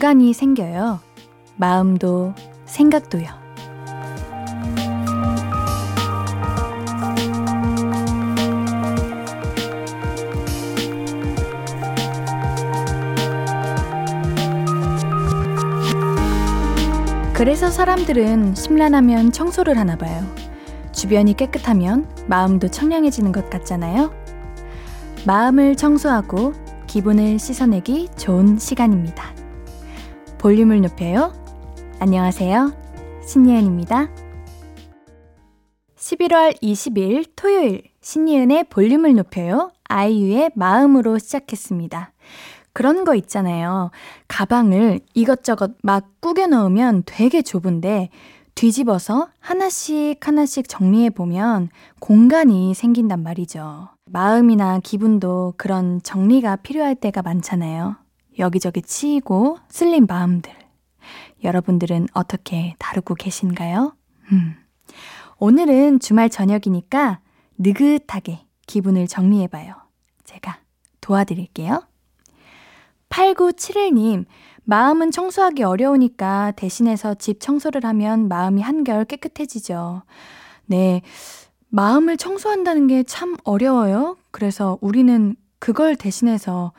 공간이 생겨요. 마음도 생각도요. 그래서 사람들은 심란하면 청소를 하나 봐요. 주변이 깨끗하면 마음도 청량해지는 것 같잖아요. 마음을 청소하고 기분을 씻어내기 좋은 시간입니다. 볼륨을 높여요. 안녕하세요. 신예은입니다. 11월 20일 토요일 신예은의 볼륨을 높여요. 아이유의 마음으로 시작했습니다. 그런 거 있잖아요. 가방을 이것저것 막 꾸겨 넣으면 되게 좁은데 뒤집어서 하나씩 하나씩 정리해 보면 공간이 생긴단 말이죠. 마음이나 기분도 그런 정리가 필요할 때가 많잖아요. 여기저기 치이고 쓸린 마음들. 여러분들은 어떻게 다루고 계신가요? 음. 오늘은 주말 저녁이니까 느긋하게 기분을 정리해봐요. 제가 도와드릴게요. 8971님, 마음은 청소하기 어려우니까 대신해서 집 청소를 하면 마음이 한결 깨끗해지죠. 네. 마음을 청소한다는 게 참 어려워요. 그래서 우리는 그걸 대신해서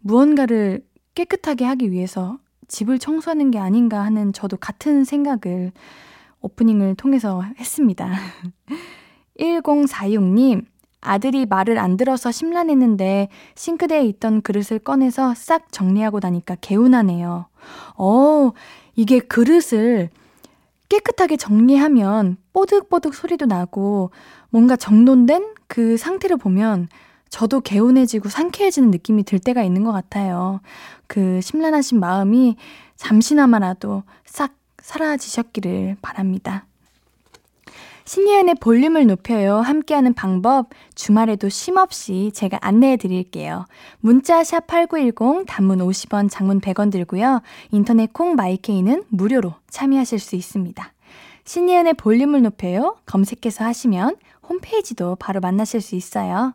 무언가를 깨끗하게 하기 위해서 집을 청소하는 게 아닌가 하는 저도 같은 생각을 오프닝을 통해서 했습니다. 1046님, 아들이 말을 안 들어서 심란했는데 싱크대에 있던 그릇을 꺼내서 싹 정리하고 나니까 개운하네요. 어, 이게 그릇을 깨끗하게 정리하면 뽀득뽀득 소리도 나고 뭔가 정돈된 그 상태를 보면 저도 개운해지고 상쾌해지는 느낌이 들 때가 있는 것 같아요. 그 심란하신 마음이 잠시나마라도 싹 사라지셨기를 바랍니다. 신예은의 볼륨을 높여요. 함께하는 방법 주말에도 쉼없이 제가 안내해 드릴게요. 문자 샵 8910 단문 50원 장문 100원 들고요. 인터넷 콩 마이케이는 무료로 참여하실 수 있습니다. 신예은의 볼륨을 높여요. 검색해서 하시면 홈페이지도 바로 만나실 수 있어요.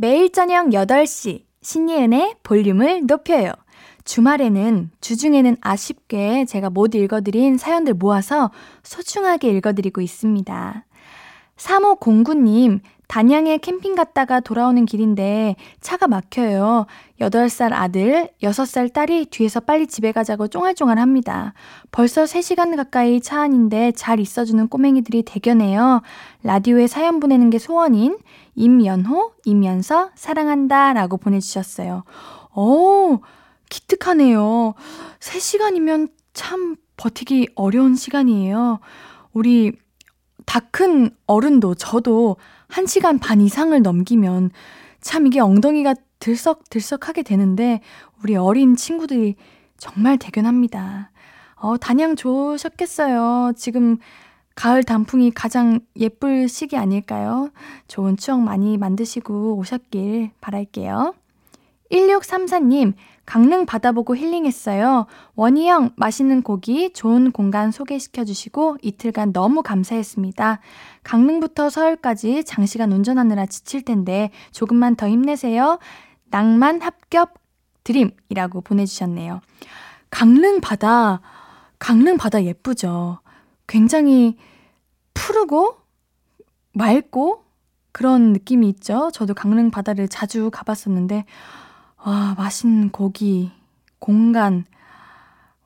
매일 저녁 8시 신예은의 볼륨을 높여요. 주말에는, 주중에는 아쉽게 제가 못 읽어드린 사연들 모아서 소중하게 읽어드리고 있습니다. 3509님, 단양에 캠핑 갔다가 돌아오는 길인데 차가 막혀요. 8살 아들, 6살 딸이 뒤에서 빨리 집에 가자고 쫑알쫑알 합니다. 벌써 3시간 가까이 차 안인데 잘 있어주는 꼬맹이들이 대견해요. 라디오에 사연 보내는 게 소원인 임연호, 임연서, 사랑한다 라고 보내주셨어요. 오, 기특하네요. 3시간이면 참 버티기 어려운 시간이에요. 우리 다 큰 어른도 저도 1시간 반 이상을 넘기면 참 이게 엉덩이가 들썩들썩하게 되는데 우리 어린 친구들이 정말 대견합니다. 어, 단양 좋으셨겠어요. 지금 가을 단풍이 가장 예쁠 시기 아닐까요? 좋은 추억 많이 만드시고 오셨길 바랄게요. 1634님, 강릉 바다 보고 힐링했어요. 원희 형, 맛있는 고기, 좋은 공간 소개시켜 주시고 이틀간 너무 감사했습니다. 강릉부터 서울까지 장시간 운전하느라 지칠 텐데 조금만 더 힘내세요. 낭만 합격 드림이라고 보내주셨네요. 강릉 바다, 강릉 바다 예쁘죠? 굉장히 푸르고 맑고 그런 느낌이 있죠? 저도 강릉 바다를 자주 가봤었는데, 와, 맛있는 고기, 공간.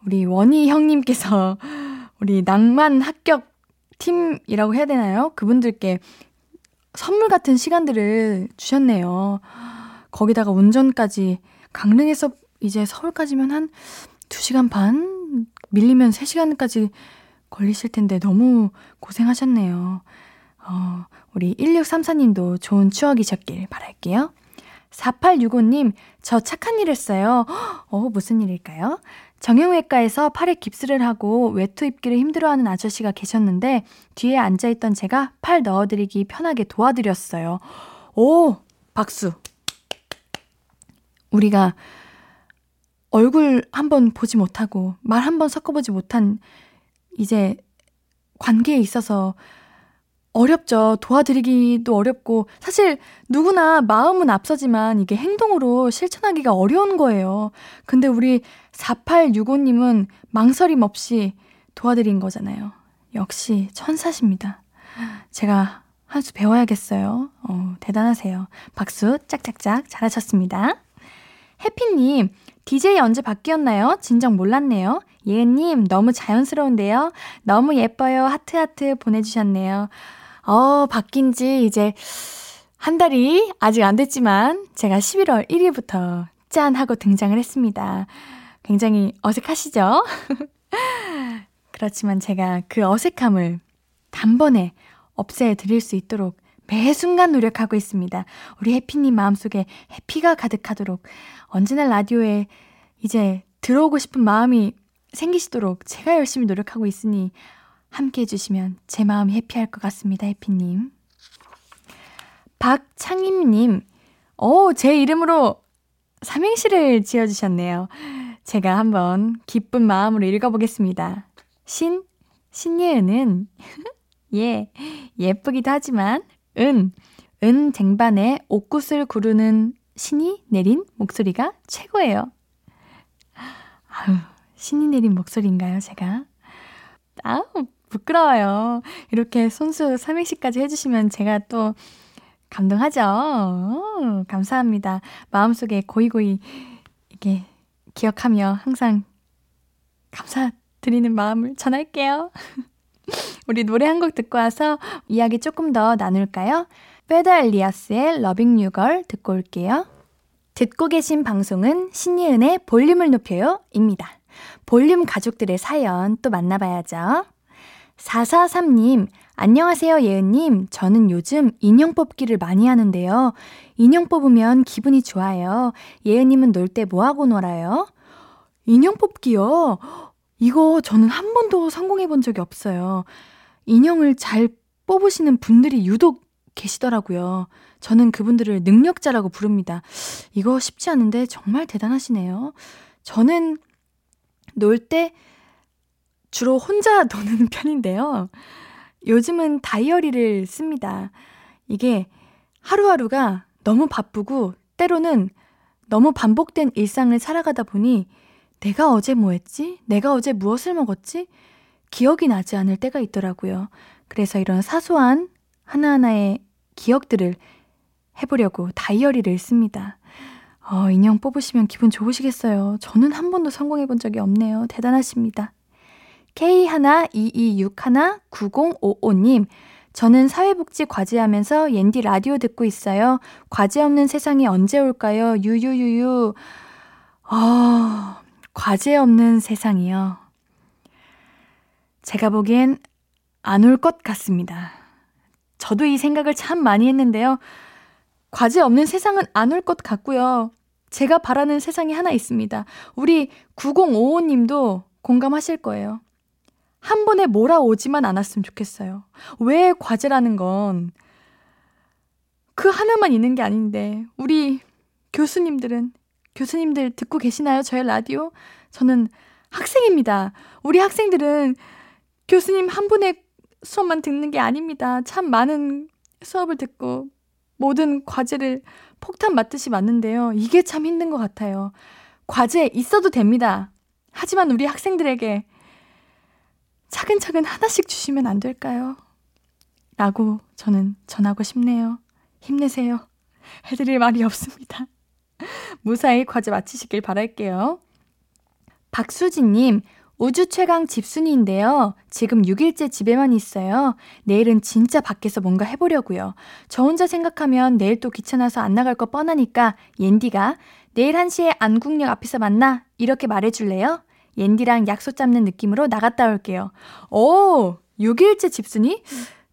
우리 원희 형님께서 우리 낭만 합격 팀이라고 해야 되나요? 그분들께 선물 같은 시간들을 주셨네요. 거기다가 운전까지 강릉에서 이제 서울까지면 한 2시간 반? 밀리면 3시간까지 걸리실 텐데 너무 고생하셨네요. 어, 우리 1634님도 좋은 추억이셨길 바랄게요. 4865님, 저 착한 일 했어요. 어, 무슨 일일까요? 정형외과에서 팔에 깁스를 하고 외투 입기를 힘들어하는 아저씨가 계셨는데 뒤에 앉아있던 제가 팔 넣어드리기 편하게 도와드렸어요. 오, 박수. 우리가 얼굴 한번 보지 못하고 말 한번 섞어보지 못한 이제 관계에 있어서 어렵죠. 도와드리기도 어렵고, 사실 누구나 마음은 앞서지만 이게 행동으로 실천하기가 어려운 거예요. 근데 우리 4865님은 망설임 없이 도와드린 거잖아요. 역시 천사십니다. 제가 한 수 배워야겠어요. 어, 대단하세요. 박수 짝짝짝 잘하셨습니다. 해피님, DJ 언제 바뀌었나요? 진정 몰랐네요. 예은님, 너무 자연스러운데요? 너무 예뻐요. 하트하트 보내주셨네요. 어, 바뀐 지 이제 한 달이 아직 안 됐지만 제가 11월 1일부터 짠 하고 등장을 했습니다. 굉장히 어색하시죠? 그렇지만 제가 그 어색함을 단번에 없애 드릴 수 있도록 매 순간 노력하고 있습니다. 우리 해피님 마음속에 해피가 가득하도록 언제나 라디오에 이제 들어오고 싶은 마음이 생기시도록 제가 열심히 노력하고 있으니 함께 해주시면 제 마음이 해피할 것 같습니다, 해피님. 박창임님, 오, 제 이름으로 삼행시를 지어주셨네요. 제가 한번 기쁜 마음으로 읽어보겠습니다. 신, 신예은은, 예, 예쁘기도 하지만, 은, 은 쟁반에 옥굿을 구르는 신이 내린 목소리가 최고예요. 아유, 신이 내린 목소리인가요, 제가? 아우, 부끄러워요. 이렇게 손수 삼행시까지 해주시면 제가 또 감동하죠. 오, 감사합니다. 마음속에 고이고이 이게 기억하며 항상 감사드리는 마음을 전할게요. 우리 노래 한 곡 듣고 와서 이야기 조금 더 나눌까요? 페더 엘리아스의 러빙 유걸 듣고 올게요. 듣고 계신 방송은 신예은의 볼륨을 높여요 입니다. 볼륨 가족들의 사연 또 만나봐야죠. 443님, 안녕하세요, 예은님. 저는 요즘 인형 뽑기를 많이 하는데요. 인형 뽑으면 기분이 좋아요. 예은님은 놀 때 뭐하고 놀아요? 인형 뽑기요? 이거 저는 한 번도 성공해 본 적이 없어요. 인형을 잘 뽑으시는 분들이 유독 계시더라고요. 저는 그분들을 능력자라고 부릅니다. 이거 쉽지 않은데 정말 대단하시네요. 저는 놀때 주로 혼자 노는 편인데요. 요즘은 다이어리를 씁니다. 이게 하루하루가 너무 바쁘고 때로는 너무 반복된 일상을 살아가다 보니 내가 어제 뭐 했지? 내가 어제 무엇을 먹었지? 기억이 나지 않을 때가 있더라고요. 그래서 이런 사소한 하나하나의 기억들을 해보려고 다이어리를 씁니다. 어, 인형 뽑으시면 기분 좋으시겠어요. 저는 한 번도 성공해 본 적이 없네요. 대단하십니다. K122619055님, 저는 사회복지 과제하면서 옌디 라디오 듣고 있어요. 과제 없는 세상이 언제 올까요? 유유유유. 어, 과제 없는 세상이요. 제가 보기엔 안 올 것 같습니다. 저도 이 생각을 참 많이 했는데요. 과제 없는 세상은 안 올 것 같고요. 제가 바라는 세상이 하나 있습니다. 우리 9055님도 공감하실 거예요. 한 번에 몰아오지만 않았으면 좋겠어요. 왜 과제라는 건 그 하나만 있는 게 아닌데, 우리 교수님들은, 교수님들 듣고 계시나요? 저의 라디오? 저는 학생입니다. 우리 학생들은 교수님 한 분의 수업만 듣는 게 아닙니다. 참 많은 수업을 듣고 모든 과제를 폭탄 맞듯이 맞는데요. 이게 참 힘든 것 같아요. 과제 있어도 됩니다. 하지만 우리 학생들에게 차근차근 하나씩 주시면 안 될까요? 라고 저는 전하고 싶네요. 힘내세요. 해드릴 말이 없습니다. 무사히 과제 마치시길 바랄게요. 박수진님, 우주 최강 집순이인데요. 지금 6일째 집에만 있어요. 내일은 진짜 밖에서 뭔가 해보려고요. 저 혼자 생각하면 내일 또 귀찮아서 안 나갈 거 뻔하니까 옌디가 내일 1시에 안국역 앞에서 만나 이렇게 말해줄래요? 옌디랑 약속 잡는 느낌으로 나갔다 올게요. 오, 6일째 집순이?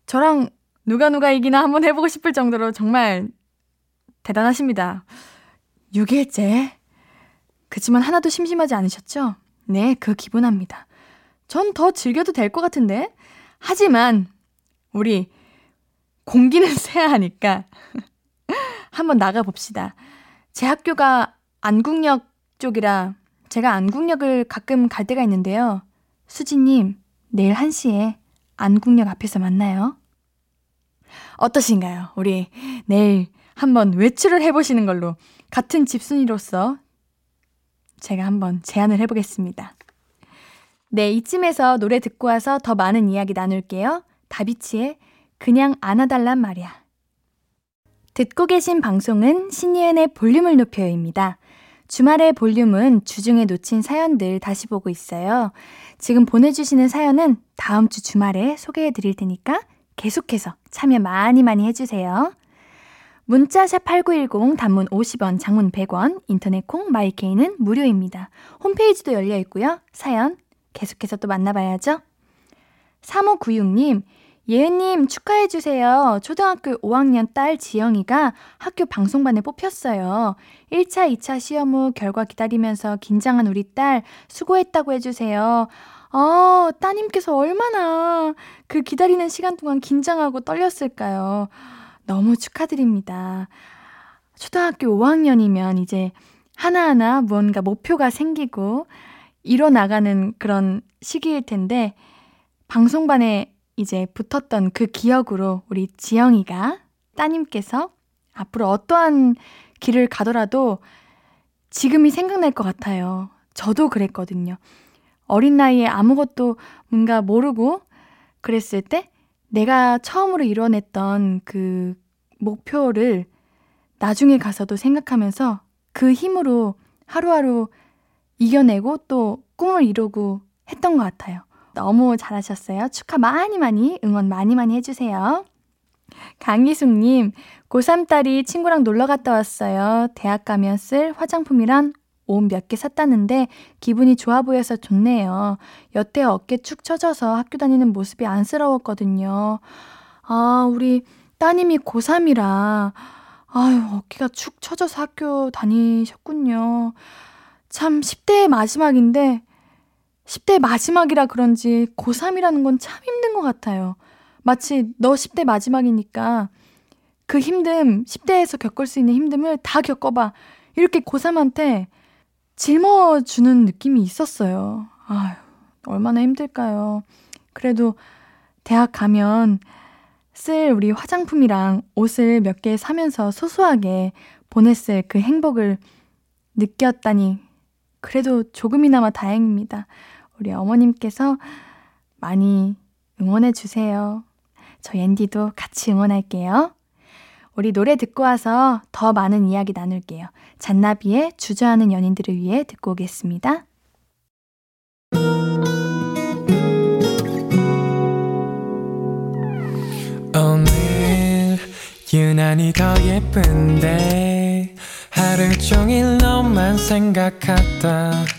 저랑 누가 누가 이기나 한번 해보고 싶을 정도로 정말 대단하십니다. 6일째. 그치만 하나도 심심하지 않으셨죠? 네, 그 기분합니다. 전 더 즐겨도 될 것 같은데? 하지만, 우리, 공기는 새야 하니까, 한번 나가봅시다. 제 학교가 안국역 쪽이라 제가 안국역을 가끔 갈 때가 있는데요. 수지님, 내일 1시에 안국역 앞에서 만나요. 어떠신가요? 우리 내일 한번 외출을 해보시는 걸로 같은 집순이로서 제가 한번 제안을 해보겠습니다. 네, 이쯤에서 노래 듣고 와서 더 많은 이야기 나눌게요. 다비치의 그냥 안아달란 말이야. 듣고 계신 방송은 신예은의 볼륨을 높여요입니다. 주말의 볼륨은 주중에 놓친 사연들 다시 보고 있어요. 지금 보내주시는 사연은 다음 주 주말에 소개해 드릴 테니까 계속해서 참여 많이 많이 해주세요. 문자샵 8910 단문 50원, 장문 100원, 인터넷 콩 마이케이는 무료입니다. 홈페이지도 열려 있고요. 사연 계속해서 또 만나봐야죠. 3596님, 예은님 축하해주세요. 초등학교 5학년 딸 지영이가 학교 방송반에 뽑혔어요. 1차, 2차 시험 후 결과 기다리면서 긴장한 우리 딸 수고했다고 해주세요. 어, 따님께서 얼마나 그 기다리는 시간 동안 긴장하고 떨렸을까요? 너무 축하드립니다. 초등학교 5학년이면 이제 하나하나 무언가 목표가 생기고 이뤄나가는 그런 시기일 텐데, 방송반에 이제 붙었던 그 기억으로 우리 지영이가 따님께서 앞으로 어떠한 길을 가더라도 지금이 생각날 것 같아요. 저도 그랬거든요. 어린 나이에 아무것도 뭔가 모르고 그랬을 때 내가 처음으로 이뤄냈던 그 목표를 나중에 가서도 생각하면서 그 힘으로 하루하루 이겨내고 또 꿈을 이루고 했던 것 같아요. 너무 잘하셨어요. 축하 많이 많이 응원 많이 많이 해주세요. 강희숙님, 고3 딸이 친구랑 놀러 갔다 왔어요. 대학 가면 쓸 화장품이란 옷몇 개 샀다는데 기분이 좋아 보여서 좋네요. 여태 어깨 축 처져서 학교 다니는 모습이 안쓰러웠거든요. 아, 우리 따님이 고3이라, 아유, 어깨가 축 처져서 학교 다니셨군요. 참, 10대의 마지막인데, 10대 마지막이라 그런지 고3이라는 건 참 힘든 것 같아요. 마치 너 10대 마지막이니까 그 힘듦, 10대에서 겪을 수 있는 힘듦을 다 겪어봐. 이렇게 고3한테 짊어주는 느낌이 있었어요. 아휴, 얼마나 힘들까요. 그래도 대학 가면 쓸 우리 화장품이랑 옷을 몇 개 사면서 소소하게 보냈을 그 행복을 느꼈다니, 그래도 조금이나마 다행입니다. 우리 어머님께서 많이 응원해 주세요. 저 앤디도 같이 응원할게요. 우리 노래 듣고 와서 더 많은 이야기 나눌게요. 잔나비의 주저하는 연인들을 위해 듣고 오겠습니다. 오늘 유난히 더 예쁜데 하루 종일 너만 생각하다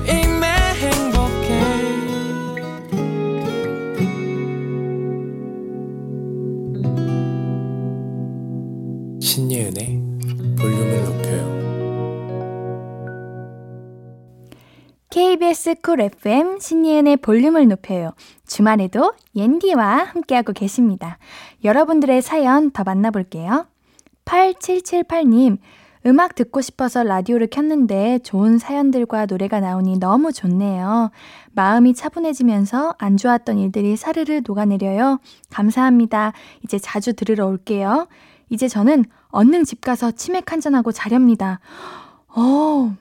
KBS 쿨 FM 신예은의 볼륨을 높여요. 주말에도 옌디와 함께하고 계십니다. 여러분들의 사연 더 만나볼게요. 8778님, 음악 듣고 싶어서 라디오를 켰는데 좋은 사연들과 노래가 나오니 너무 좋네요. 마음이 차분해지면서 안 좋았던 일들이 사르르 녹아내려요. 감사합니다. 이제 자주 들으러 올게요. 이제 저는 얼른 집 가서 치맥 한잔하고 자렵니다. 어,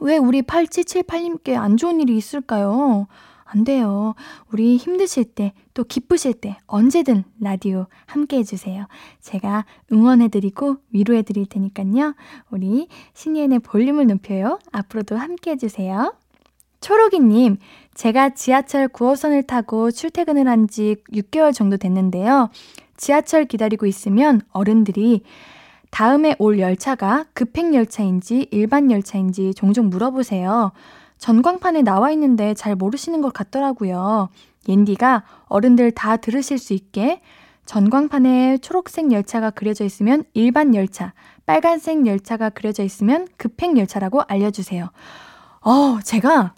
왜 우리 8778님께 안 좋은 일이 있을까요? 안 돼요. 우리 힘드실 때, 또 기쁘실 때 언제든 라디오 함께 해주세요. 제가 응원해드리고 위로해드릴 테니까요. 우리 신예은의 볼륨을 높여요. 앞으로도 함께 해주세요. 초록이님, 제가 지하철 9호선을 타고 출퇴근을 한 지 6개월 정도 됐는데요. 지하철 기다리고 있으면 어른들이 다음에 올 열차가 급행 열차인지 일반 열차인지 종종 물어보세요. 전광판에 나와 있는데 잘 모르시는 것 같더라고요. 옌디가 어른들 다 들으실 수 있게 전광판에 초록색 열차가 그려져 있으면 일반 열차, 빨간색 열차가 그려져 있으면 급행 열차라고 알려주세요. 어, 제가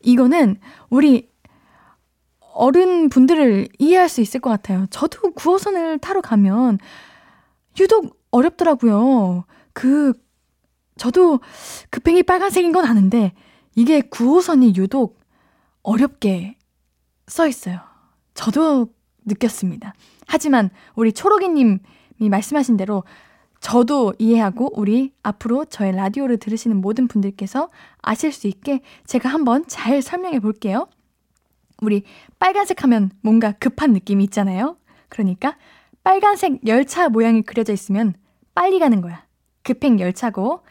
이거는 우리 어른 분들을 이해할 수 있을 것 같아요. 저도 9호선을 타러 가면 유독 어렵더라고요. 그, 저도 급행이 빨간색인 건 아는데 이게 9호선이 유독 어렵게 써 있어요. 저도 느꼈습니다. 하지만 우리 초록이님이 말씀하신 대로 저도 이해하고 우리 앞으로 저의 라디오를 들으시는 모든 분들께서 아실 수 있게 제가 한번 잘 설명해 볼게요. 우리 빨간색 하면 뭔가 급한 느낌이 있잖아요. 그러니까 빨간색 열차 모양이 그려져 있으면 빨리 가는 거야. 급행 열차고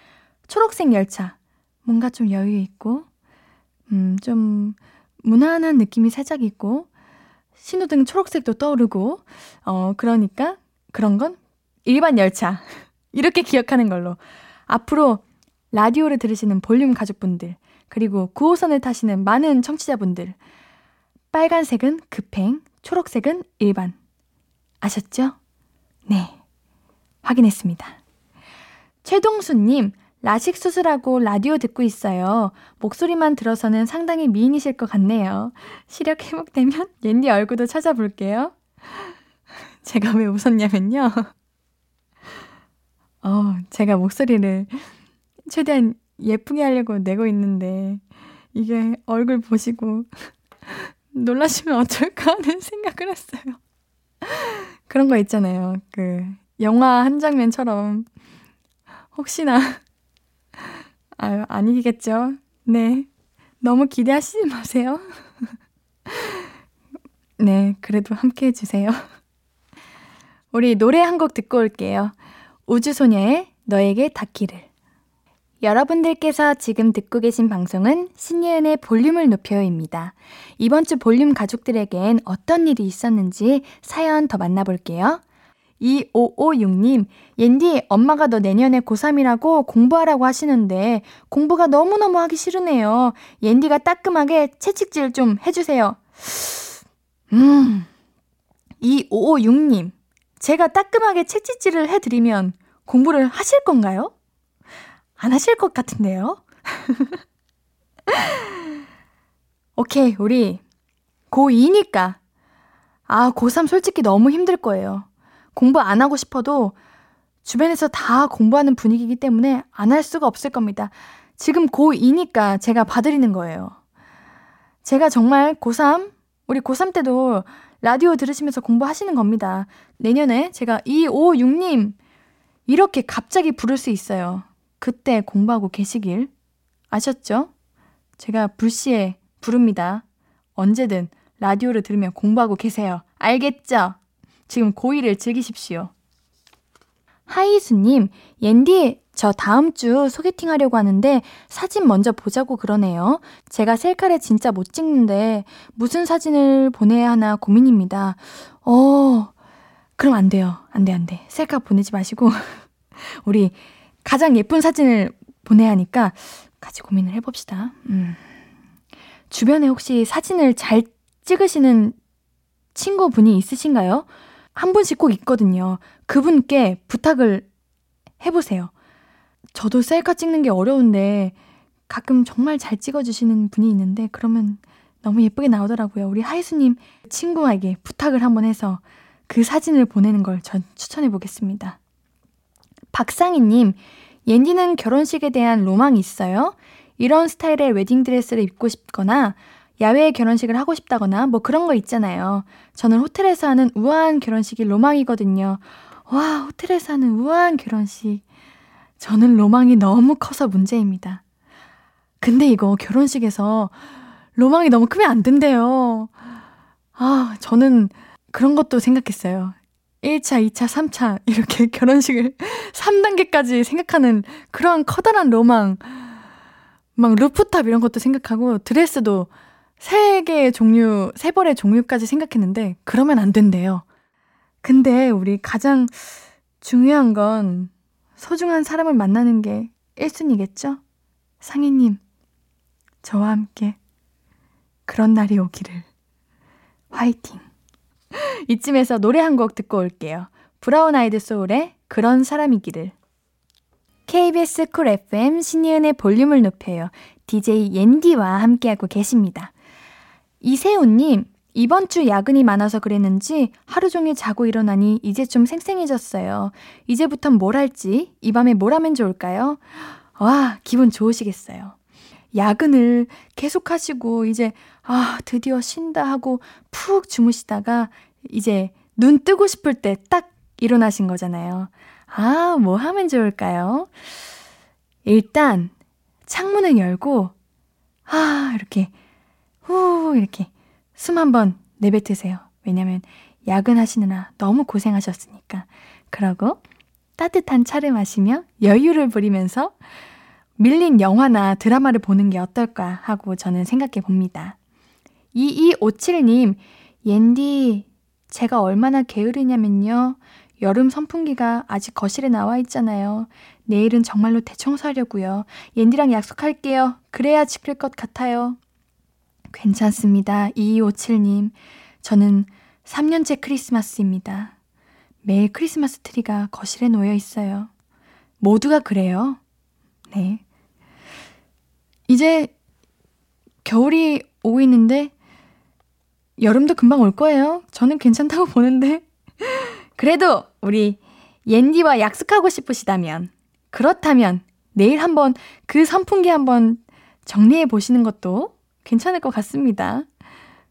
초록색 열차. 뭔가 좀 여유 있고 음, 좀 무난한 느낌이 살짝 있고 신호등 초록색도 떠오르고 어 그러니까 그런 건 일반 열차. 이렇게 기억하는 걸로. 앞으로 라디오를 들으시는 볼륨 가족분들 그리고 9호선을 타시는 많은 청취자분들 빨간색은 급행, 초록색은 일반 아셨죠? 네 확인했습니다. 최동수님 라식 수술하고 라디오 듣고 있어요. 목소리만 들어서는 상당히 미인이실 것 같네요. 시력 회복되면 옌디 얼굴도 찾아볼게요. 제가 왜 웃었냐면요. 어, 제가 목소리를 최대한 예쁘게 하려고 내고 있는데, 이게 얼굴 보시고 놀라시면 어떨까 하는 생각을 했어요. 그런 거 있잖아요. 그, 영화 한 장면처럼, 혹시나 아유, 아니겠죠. 네. 너무 기대하시지 마세요. 네, 그래도 함께 해주세요. 우리 노래 한 곡 듣고 올게요. 우주소녀의 너에게 닿기를. 여러분들께서 지금 듣고 계신 방송은 신예은의 볼륨을 높여요입니다. 이번 주 볼륨 가족들에겐 어떤 일이 있었는지 사연 더 만나볼게요. 2556님, 옌디, 엄마가 너 내년에 고3이라고 공부하라고 하시는데, 공부가 너무너무 하기 싫으네요. 옌디가 따끔하게 채찍질 좀 해주세요. 음, 2556님, 제가 따끔하게 채찍질을 해드리면 공부를 하실 건가요? 안 하실 것 같은데요? 오케이, 우리 고2니까. 아, 고3 솔직히 너무 힘들 거예요. 공부 안 하고 싶어도 주변에서 다 공부하는 분위기이기 때문에 안 할 수가 없을 겁니다. 지금 고2니까 제가 봐드리는 거예요. 제가 정말 고3, 우리 고3 때도 라디오 들으시면서 공부하시는 겁니다. 내년에 제가 256님 이렇게 갑자기 부를 수 있어요. 그때 공부하고 계시길. 아셨죠? 제가 불시에 부릅니다. 언제든 라디오를 들으며 공부하고 계세요. 알겠죠? 지금 고1을 즐기십시오. 하이수님, 옌디, 저 다음 주 소개팅 하려고 하는데 사진 먼저 보자고 그러네요. 제가 셀카를 진짜 못 찍는데 무슨 사진을 보내야 하나 고민입니다. 어, 그럼 안 돼요. 안 돼, 안 돼. 셀카 보내지 마시고, 우리 가장 예쁜 사진을 보내야 하니까 같이 고민을 해봅시다. 음. 주변에 혹시 사진을 잘 찍으시는 친구분이 있으신가요? 한 분씩 꼭 있거든요. 그분께 부탁을 해보세요. 저도 셀카 찍는 게 어려운데 가끔 정말 잘 찍어주시는 분이 있는데 그러면 너무 예쁘게 나오더라고요. 우리 하이수님 친구에게 부탁을 한번 해서 그 사진을 보내는 걸 전 추천해 보겠습니다. 박상희님, 옌디는 결혼식에 대한 로망이 있어요? 이런 스타일의 웨딩드레스를 입고 싶거나 야외 결혼식을 하고 싶다거나 뭐 그런 거 있잖아요. 저는 호텔에서 하는 우아한 결혼식이 로망이거든요. 와, 호텔에서 하는 우아한 결혼식. 저는 로망이 너무 커서 문제입니다. 근데 이거 결혼식에서 로망이 너무 크면 안 된대요. 아, 저는 그런 것도 생각했어요. 1차, 2차, 3차, 이렇게 결혼식을 3단계까지 생각하는 그런 커다란 로망. 막 루프탑 이런 것도 생각하고 드레스도 세 개의 종류, 세 벌의 종류까지 생각했는데 그러면 안 된대요. 근데 우리 가장 중요한 건 소중한 사람을 만나는 게 1순위겠죠? 상희님, 저와 함께 그런 날이 오기를. 화이팅! 이쯤에서 노래 한 곡 듣고 올게요. 브라운 아이드 소울의 그런 사람이기를. KBS Cool FM 신예은의 볼륨을 높여요. DJ 옌디와 함께하고 계십니다. 이세훈님, 이번 주 야근이 많아서 그랬는지 하루 종일 자고 일어나니 이제 좀 생생해졌어요. 이제부턴 뭘 할지, 이 밤에 뭘 하면 좋을까요? 와, 기분 좋으시겠어요. 야근을 계속 하시고, 이제, 아, 드디어 쉰다 하고 푹 주무시다가, 이제 눈 뜨고 싶을 때 딱 일어나신 거잖아요. 아, 뭐 하면 좋을까요? 일단, 창문을 열고, 아, 이렇게, 후, 이렇게 숨 한번 내뱉으세요. 왜냐면 야근하시느라 너무 고생하셨으니까. 그러고 따뜻한 차를 마시며 여유를 부리면서 밀린 영화나 드라마를 보는 게 어떨까 하고 저는 생각해 봅니다. 2257님, 옌디, 제가 얼마나 게으르냐면요. 여름 선풍기가 아직 거실에 나와 있잖아요. 내일은 정말로 대청소하려고요. 옌디랑 약속할게요. 그래야 지킬 것 같아요. 괜찮습니다. 2257님. 저는 3년째 크리스마스입니다. 매일 크리스마스 트리가 거실에 놓여 있어요. 모두가 그래요. 네. 이제 겨울이 오고 있는데 여름도 금방 올 거예요. 저는 괜찮다고 보는데. 그래도 우리 옌디와 약속하고 싶으시다면 그렇다면 내일 한번 그 선풍기 한번 정리해 보시는 것도 괜찮을 것 같습니다.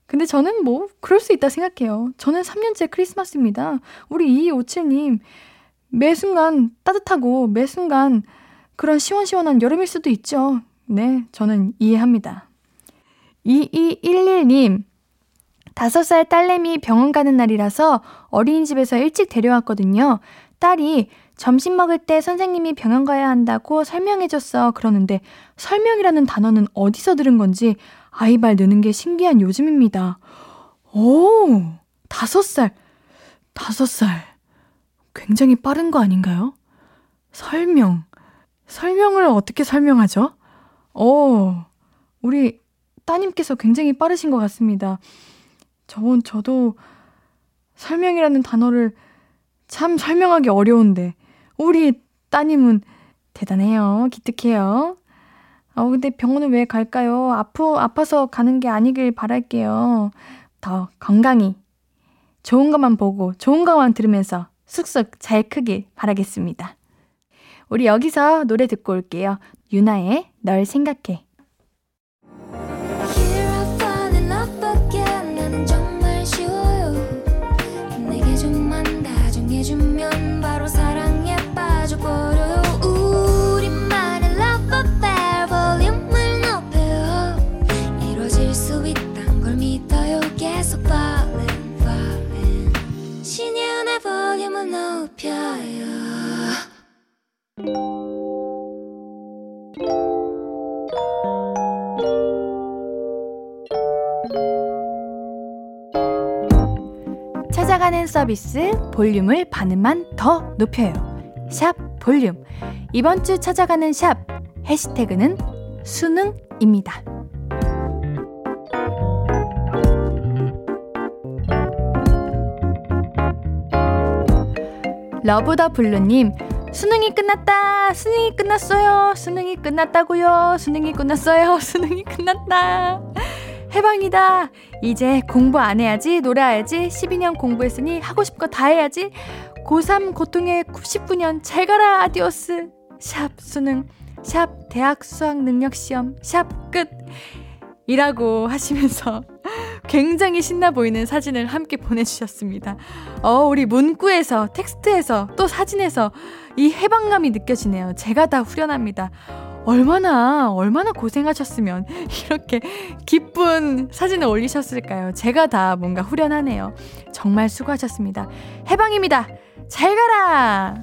근데 저는 뭐, 그럴 수 있다 생각해요. 저는 3년째 크리스마스입니다. 우리 2257님, 매 순간 따뜻하고 매 순간 그런 시원시원한 여름일 수도 있죠. 네, 저는 이해합니다. 2211님, 5살 딸내미 병원 가는 날이라서 어린이집에서 일찍 데려왔거든요. 딸이 점심 먹을 때 선생님이 병원 가야 한다고 설명해줬어. 그러는데 설명이라는 단어는 어디서 들은 건지 아이 발 느는 게 신기한 요즘입니다. 오, 다섯 살. 다섯 살. 굉장히 빠른 거 아닌가요? 설명. 설명을 어떻게 설명하죠? 오, 우리 따님께서 굉장히 빠르신 것 같습니다. 저번 저도 설명이라는 단어를 참 설명하기 어려운데, 우리 따님은 대단해요. 기특해요. 어, 근데 병원을 왜 갈까요? 아프, 아파서 가는 게 아니길 바랄게요. 더 건강히 좋은 것만 보고 좋은 것만 들으면서 쑥쑥 잘 크길 바라겠습니다. 우리 여기서 노래 듣고 올게요. 유나의 널 생각해. 찾아가 서비스 볼륨을 반음만 더 높여요. 샵 볼륨. 이번 주 찾아가는 샵 해시태그는 수능입니다. Love the Blue님, 수능이 끝났다! 수능이 끝났어요! 수능이 끝났다고요! 수능이 끝났어요! 수능이 끝났다! 해방이다! 이제 공부 안 해야지, 놀아야지, 12년 공부했으니 하고 싶은 거 다 해야지, 고3 고통의 19년 잘 가라, adiós! 샵 수능, 샵 대학 수학 능력 시험, 샵 끝! 이라고 하시면서 굉장히 신나 보이는 사진을 함께 보내주셨습니다. 어, 우리 문구에서, 텍스트에서, 또 사진에서 이 해방감이 느껴지네요. 제가 다 후련합니다. 얼마나, 얼마나 고생하셨으면 이렇게 기쁜 사진을 올리셨을까요? 제가 다 뭔가 후련하네요. 정말 수고하셨습니다. 해방입니다. 잘 가라!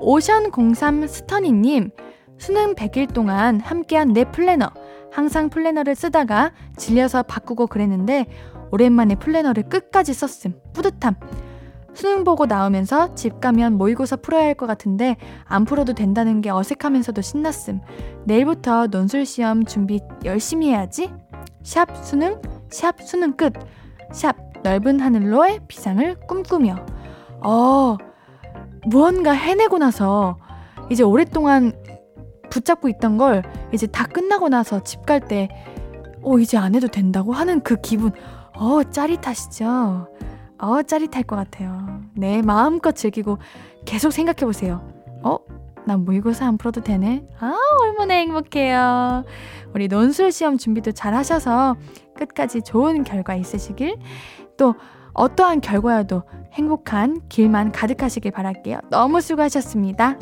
오션03 스터니님, 수능 100일 동안 함께한 내 플래너. 항상 플래너를 쓰다가 질려서 바꾸고 그랬는데 오랜만에 플래너를 끝까지 썼음. 뿌듯함. 수능 보고 나오면서 집 가면 모의고사 풀어야 할 것 같은데 안 풀어도 된다는 게 어색하면서도 신났음. 내일부터 논술 시험 준비 열심히 해야지. 샵 수능, 샵 수능 끝. 샵 넓은 하늘로의 비상을 꿈꾸며. 어, 무언가 해내고 나서 이제 오랫동안 붙잡고 있던 걸 이제 다 끝나고 나서 집 갈 때, 어, 이제 안 해도 된다고 하는 그 기분, 어, 짜릿하시죠? 어, 짜릿할 것 같아요. 네, 마음껏 즐기고 계속 생각해 보세요. 어? 난 모의고사 안 풀어도 되네? 아, 얼마나 행복해요. 우리 논술 시험 준비도 잘 하셔서 끝까지 좋은 결과 있으시길. 또, 어떠한 결과여도 행복한 길만 가득하시길 바랄게요. 너무 수고하셨습니다.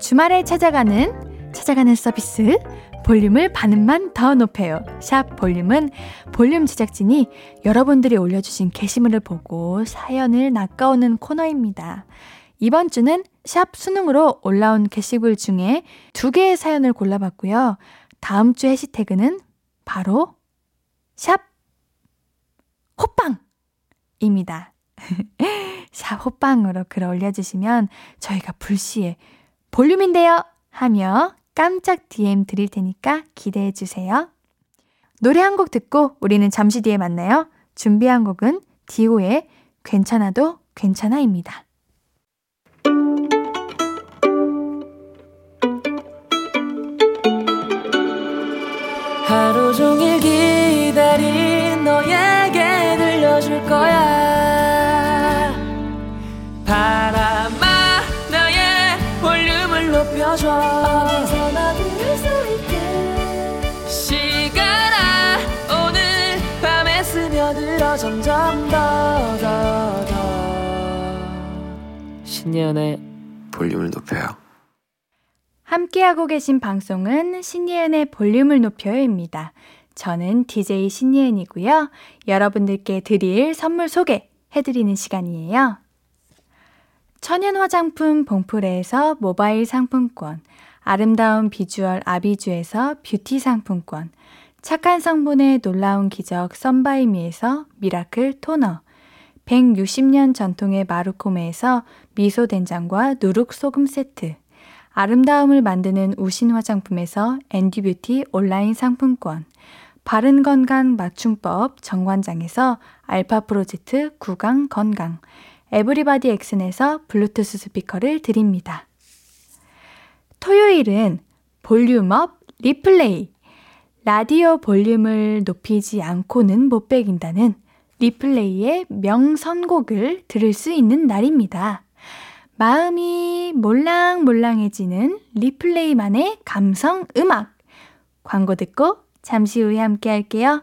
주말에 찾아가는 찾아가는 서비스 볼륨을 반음만 더 높여요. 샵 볼륨은 볼륨 제작진이 여러분들이 올려주신 게시물을 보고 사연을 낚아오는 코너입니다. 이번 주는 샵 수능으로 올라온 게시글 중에 두 개의 사연을 골라봤고요. 다음 주 해시태그는 바로 샵 호빵입니다. 샵 호빵으로 글 올려주시면 저희가 불시에 볼륨인데요 하며 깜짝 DM 드릴 테니까 기대해 주세요. 노래 한 곡 듣고 우리는 잠시 뒤에 만나요. 준비한 곡은 디오의 괜찮아도 괜찮아입니다. 하루 종일 기다린 너에게 들려줄 거야 바람아 나의 볼륨을 높여줘 점점 더 더 더 신예은의 볼륨을 높여요. 함께하고 계신 방송은 신예은의 볼륨을 높여요입니다. 저는 DJ 신예은이고요. 여러분들께 드릴 선물 소개 해드리는 시간이에요. 천연 화장품 봉프레에서 모바일 상품권, 아름다운 비주얼 아비주에서 뷰티 상품권, 착한 성분의 놀라운 기적 썬바이미에서 미라클 토너, 160년 전통의 마루코메에서 미소 된장과 누룩 소금 세트, 아름다움을 만드는 우신 화장품에서 앤디뷰티 온라인 상품권, 바른 건강 맞춤법 정관장에서 알파 프로젝트 구강 건강, 에브리바디 엑슨에서 블루투스 스피커를 드립니다. 토요일은 Volume Up Replay. 라디오 볼륨을 높이지 않고는 못 배긴다는 Replay의 명선곡을 들을 수 있는 날입니다. 마음이 몰랑몰랑해지는 Replay만의 감성 음악. 광고 듣고 잠시 후에 함께 할게요.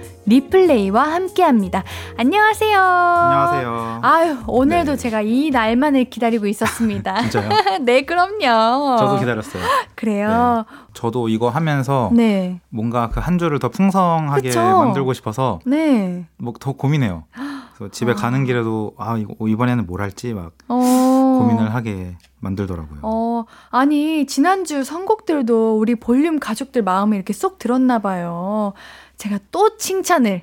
리플레이와 함께 합니다. 안녕하세요. 안녕하세요. 아유, 오늘도 네. 제가 이 날만을 기다리고 있었습니다. 진짜요? 네, 그럼요. 저도 기다렸어요. 그래요. 저도 이거 하면서 네. 뭔가 그 한 주를 더 풍성하게 그쵸? 만들고 싶어서 네. 뭐 더 고민해요. 그래서 집에 아. 가는 길에도 아 이거 이번에는 뭘 할지 막 어. 고민을 하게 만들더라고요. 어, 아니, 지난주 선곡들도 우리 볼륨 가족들 마음에 이렇게 쏙 들었나 봐요. 제가 또 칭찬을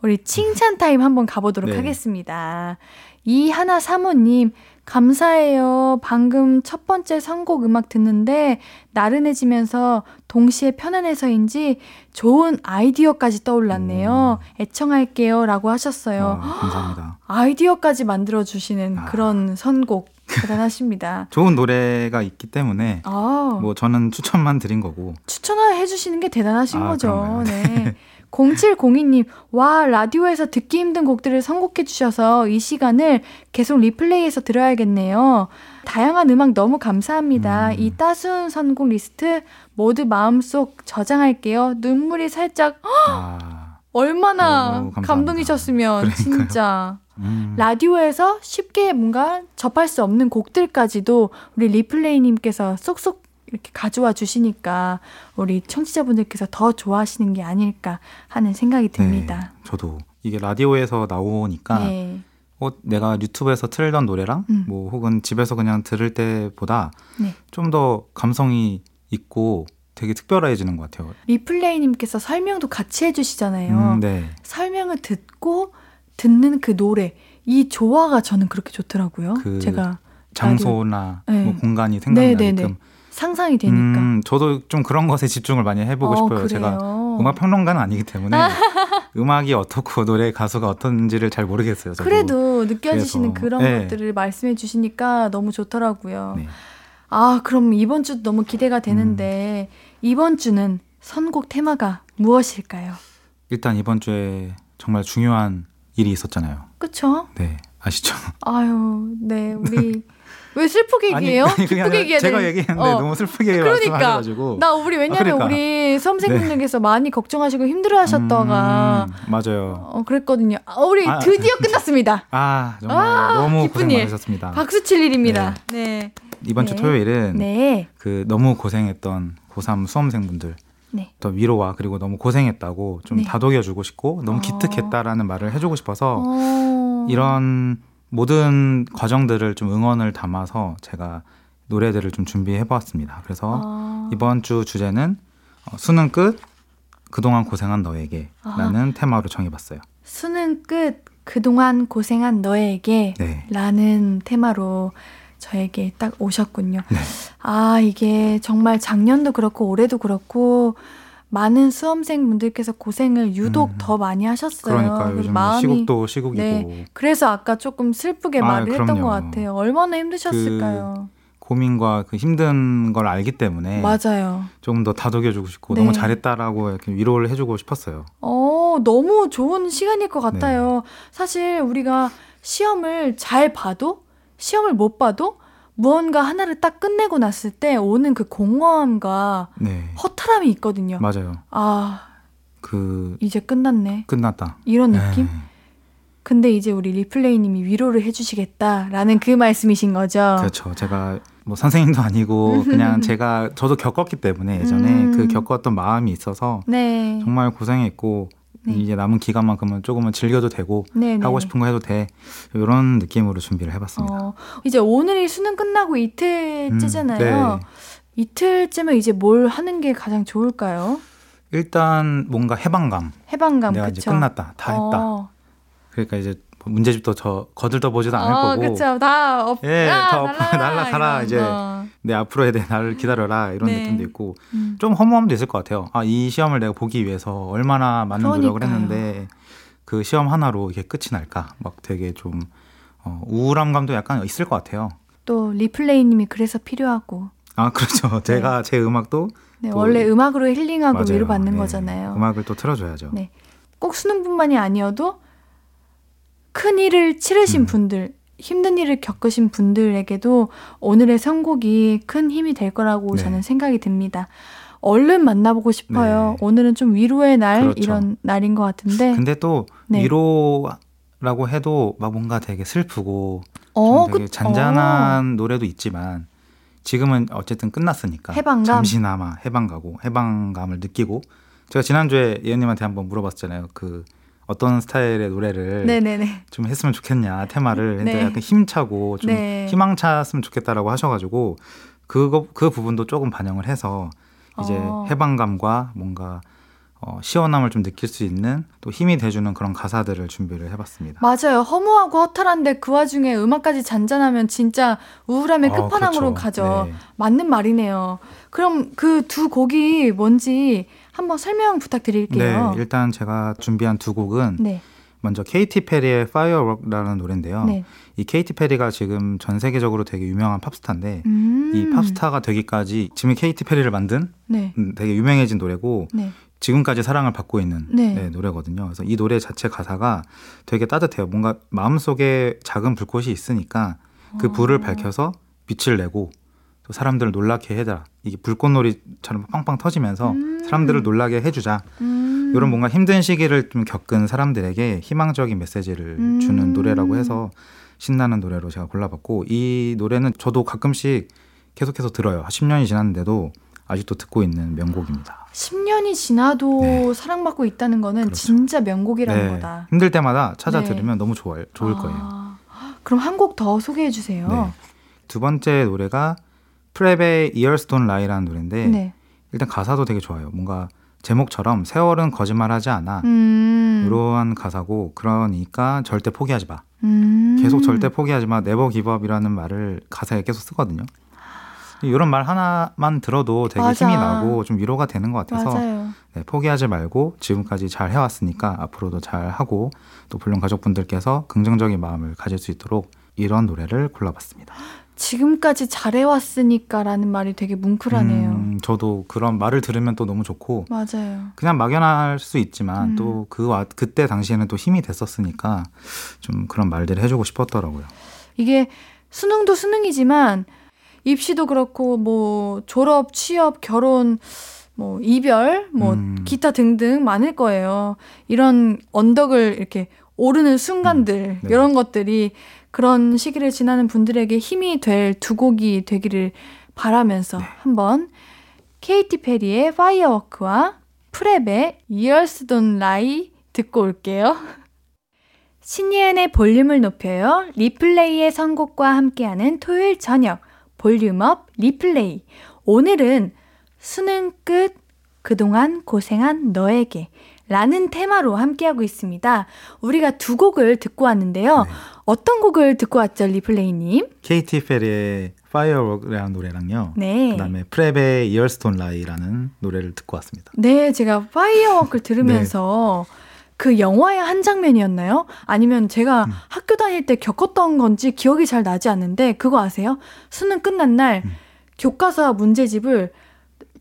우리 칭찬 타임 한번 가보도록 네. 하겠습니다. 이하나 사모님, 감사해요. 방금 첫 번째 선곡 음악 듣는데 나른해지면서 동시에 편안해서인지 좋은 아이디어까지 떠올랐네요. 애청할게요. 라고 하셨어요. 아, 감사합니다. 아이디어까지 만들어주시는 아. 그런 선곡. 대단하십니다. 좋은 노래가 있기 때문에 아, 뭐 저는 추천만 드린 거고 추천을 해주시는 게 대단하신 아, 거죠. 그런가요? 네. 0702님, 와, 라디오에서 듣기 힘든 곡들을 선곡해 주셔서 이 시간을 계속 리플레이해서 들어야겠네요. 다양한 음악 너무 감사합니다. 음. 이 따스운 선곡 리스트 모두 마음속 저장할게요. 눈물이 살짝, 헉, 아, 얼마나. 감동이셨으면, 그러니까요. 진짜. 음, 라디오에서 쉽게 뭔가 접할 수 없는 곡들까지도 우리 리플레이님께서 쏙쏙 이렇게 가져와 주시니까 우리 청취자분들께서 더 좋아하시는 게 아닐까 하는 생각이 듭니다. 네, 저도 이게 라디오에서 나오니까 네. 어, 내가 유튜브에서 틀던 노래랑 음. 뭐 혹은 집에서 그냥 들을 때보다 네. 좀더 감성이 있고 되게 특별해지는 것 같아요. 리플레이님께서 설명도 같이 해주시잖아요. 음, 네. 설명을 듣고 듣는 그 노래 이 조화가 저는 그렇게 좋더라고요. 그 제가 장소나 네. 뭐 공간이. 생각나게끔. 상상이 되니까. 음, 저도 좀 그런 것에 집중을 많이 해보고 어, 싶어요. 제가 그래요. 음악 평론가는 아니기 때문에 음악이 어떻고 노래 가수가 어떤지를 잘 모르겠어요. 저도. 그래도 느껴지시는 그래서, 그런 네. 것들을 말씀해 주시니까 너무 좋더라고요. 네. 아, 그럼 이번 주도 너무 기대가 되는데 이번 주는 선곡 테마가 무엇일까요? 일단 이번 주에 정말 중요한 일이 있었잖아요. 그쵸? 네, 아시죠? 아유, 네, 우리 왜 슬프게 얘기해요? 기쁘게 얘기해야 제가 돼. 얘기했는데 어. 너무 슬프게 그러니까. 말씀하셔가지고. 나 우리 왜냐면 아, 그러니까. 우리 수험생분들께서 많이 걱정하시고 힘들어하셨다가 음, 맞아요. 어 그랬거든요. 아, 우리 아, 드디어 끝났습니다. 아 정말 아, 너무 기쁜 고생 일. 많으셨습니다. 박수 칠 일입니다. 네. 이번 주 네. 토요일은 네. 그 너무 고생했던 고3 수험생분들 네. 또 위로와 그리고 너무 고생했다고 좀 네. 다독여주고 싶고 너무 어. 기특했다라는 말을 해주고 싶어서 어. 이런 모든 과정들을 좀 응원을 담아서 제가 노래들을 좀 준비해 보았습니다. 그래서 아. 이번 주 주제는 어, 수능 끝 그동안 고생한 아. 너에게라는 테마로 정해봤어요. 수능 끝 그동안 고생한 너에게 네. 라는 테마로 저에게 딱 오셨군요. 네. 아, 이게 정말 작년도 그렇고 올해도 그렇고 많은 수험생분들께서 고생을 유독 음. 더 많이 하셨어요. 그러니까 요즘 뭐 시국도 시국이고 네. 그래서 아까 조금 슬프게 아, 말을 했던 그럼요. 것 같아요. 얼마나 힘드셨을까요? 고민과 그 힘든 걸 알기 때문에 맞아요. 조금 더 다독여주고 싶고 네. 너무 잘했다라고 이렇게 위로를 해주고 싶었어요. 어, 너무 좋은 시간일 것 네. 같아요. 사실 우리가 시험을 잘 봐도 시험을 못 봐도 무언가 하나를 딱 끝내고 났을 때 오는 그 공허함과 네, 허탈함이 있거든요. 맞아요. 아, 그 이제 끝났네. 끝났다. 이런 느낌? 네. 근데 이제 우리 리플레이님이 위로를 해주시겠다라는 그 말씀이신 거죠. 그렇죠. 제가 뭐 선생님도 아니고 그냥 제가 저도 겪었기 때문에 예전에 음. 그 겪었던 마음이 있어서 네. 정말 고생했고 네. 이제 남은 기간만큼은 조금은 즐겨도 되고 네, 네. 하고 싶은 거 해도 돼 이런 느낌으로 준비를 해봤습니다. 어, 이제 오늘이 수능 끝나고 이틀째잖아요. 음, 네. 이틀째면 이제 뭘 하는 게 가장 좋을까요? 일단 뭔가 해방감. 해방감 내가 그쵸? 이제 끝났다. 다 했다. 어. 그러니까 이제 문제집도 저 거들떠 보지도 않을 어, 거고 그쵸. 다 없, 예, 아, 다 엎어- 날라가라, 날라 가라, 이런 이제. 거. 내 앞으로의 내 나를 기다려라 이런 네. 느낌도 있고 음. 좀 허무함도 있을 것 같아요. 아, 이 시험을 내가 보기 위해서 얼마나 많은 노력을 그러니까요. 했는데 그 시험 하나로 이게 끝이 날까? 막 되게 좀 어, 우울한 감도 약간 있을 것 같아요. 또 리플레이님이 그래서 필요하고 아, 그렇죠. 제가 제 음악도 네, 또- 원래 음악으로 힐링하고 맞아요. 위로받는 네, 거잖아요. 음악을 또 틀어줘야죠. 네. 꼭 수능뿐만이 아니어도 큰 일을 치르신 음. 분들, 힘든 일을 겪으신 분들에게도 오늘의 선곡이 큰 힘이 될 거라고 네. 저는 생각이 듭니다. 얼른 만나보고 싶어요. 네. 오늘은 좀 위로의 날 그렇죠. 이런 날인 것 같은데. 근데 또 네. 위로라고 해도 막 뭔가 되게 슬프고 어, 좀 되게 그- 잔잔한 노래도 있지만 지금은 어쨌든 끝났으니까 해방감? 잠시나마 해방가고 해방감을 느끼고 제가 지난주에 예언님한테 한번 물어봤잖아요. 그 어떤 스타일의 노래를 네네네. 좀 했으면 좋겠냐 테마를 근데 네. 약간 힘차고 좀 네. 희망찼으면 좋겠다라고 하셔가지고 그거 그 부분도 조금 반영을 해서 이제 어. 해방감과 뭔가 어, 시원함을 좀 느낄 수 있는 또 힘이 돼주는 그런 가사들을 준비를 해봤습니다. 맞아요. 허무하고 허탈한데 그 와중에 음악까지 잔잔하면 진짜 우울함의 어, 끝판왕으로 그렇죠. 가죠. 네. 맞는 말이네요. 그럼 그 두 곡이 뭔지 한번 설명 부탁드릴게요. 네, 일단 제가 준비한 두 곡은 네. 먼저 케이티 페리의 Firework라는 노래인데요. 네. 이 케이티 페리가 지금 전 세계적으로 되게 유명한 팝스타인데 음. 이 팝스타가 되기까지 지금 케이티 페리를 만든 네. 음, 되게 유명해진 노래고 네. 지금까지 사랑을 받고 있는 네. 네, 노래거든요. 그래서 이 노래 자체 가사가 되게 따뜻해요. 뭔가 마음속에 작은 불꽃이 있으니까 그 어. 불을 밝혀서 빛을 내고 또 사람들을 놀라게 해라. 이게 불꽃놀이처럼 빵빵 터지면서 음. 사람들을 놀라게 해주자. 음. 이런 뭔가 힘든 시기를 좀 겪은 사람들에게 희망적인 메시지를 음. 주는 노래라고 해서 신나는 노래로 제가 골라봤고 이 노래는 저도 가끔씩 계속해서 들어요. 10년이 지났는데도 아직도 듣고 있는 명곡입니다. 10년이 지나도 네. 사랑받고 있다는 거는 그렇죠. 진짜 명곡이라는 네, 거다. 힘들 때마다 찾아 네. 들으면 너무 좋아요. 좋을 거예요. 아, 그럼 한 곡 더 소개해 주세요. 네. 두 번째 노래가 프랩의 Don't Lie라는 노래인데 네. 일단 가사도 되게 좋아요. 뭔가 제목처럼 세월은 거짓말하지 않아. 음. 이러한 가사고 그러니까 절대 포기하지 마. 음. 계속 절대 포기하지 마. 네버 기브업이라는 말을 가사에 계속 쓰거든요. 이런 말 하나만 들어도 되게 맞아. 힘이 나고 좀 위로가 되는 것 같아서. 네, 포기하지 말고 지금까지 잘 해왔으니까 앞으로도 잘 하고 또 불륜 가족분들께서 긍정적인 마음을 가질 수 있도록 이런 노래를 골라봤습니다. 지금까지 잘해왔으니까라는 말이 되게 뭉클하네요. 음, 저도 그런 말을 들으면 또 너무 좋고 맞아요. 그냥 막연할 수 있지만 음. 또그 그때 당시에는 또 힘이 됐었으니까 좀 그런 말들을 해주고 싶었더라고요. 이게 수능도 수능이지만 입시도 그렇고 뭐 졸업, 취업, 결혼, 뭐 이별, 뭐 음. 기타 등등 많을 거예요. 이런 언덕을 이렇게 오르는 순간들 네. 이런 것들이 그런 시기를 지나는 분들에게 힘이 될 두 곡이 되기를 바라면서 네. 한번 케이티 페리의 Firework와 프랩의 Years Don't Lie 듣고 올게요. 신예은의 볼륨을 높여요. 리플레이의 선곡과 함께하는 토요일 저녁 볼륨업 리플레이. 오늘은 수능 끝 그동안 고생한 너에게 라는 테마로 함께하고 있습니다. 우리가 두 곡을 듣고 왔는데요. 네. 어떤 곡을 듣고 왔죠, 리플레이님? 케이티 페리의 Firework이라는 노래랑요. 네. 그다음에 프랩의 Don't Lie라는 노래를 듣고 왔습니다. 네, 제가 Firework를 들으면서 그 영화의 한 장면이었나요? 아니면 제가 음. 학교 다닐 때 겪었던 건지 기억이 잘 나지 않는데 그거 아세요? 수능 끝난 날 음. 교과서 문제집을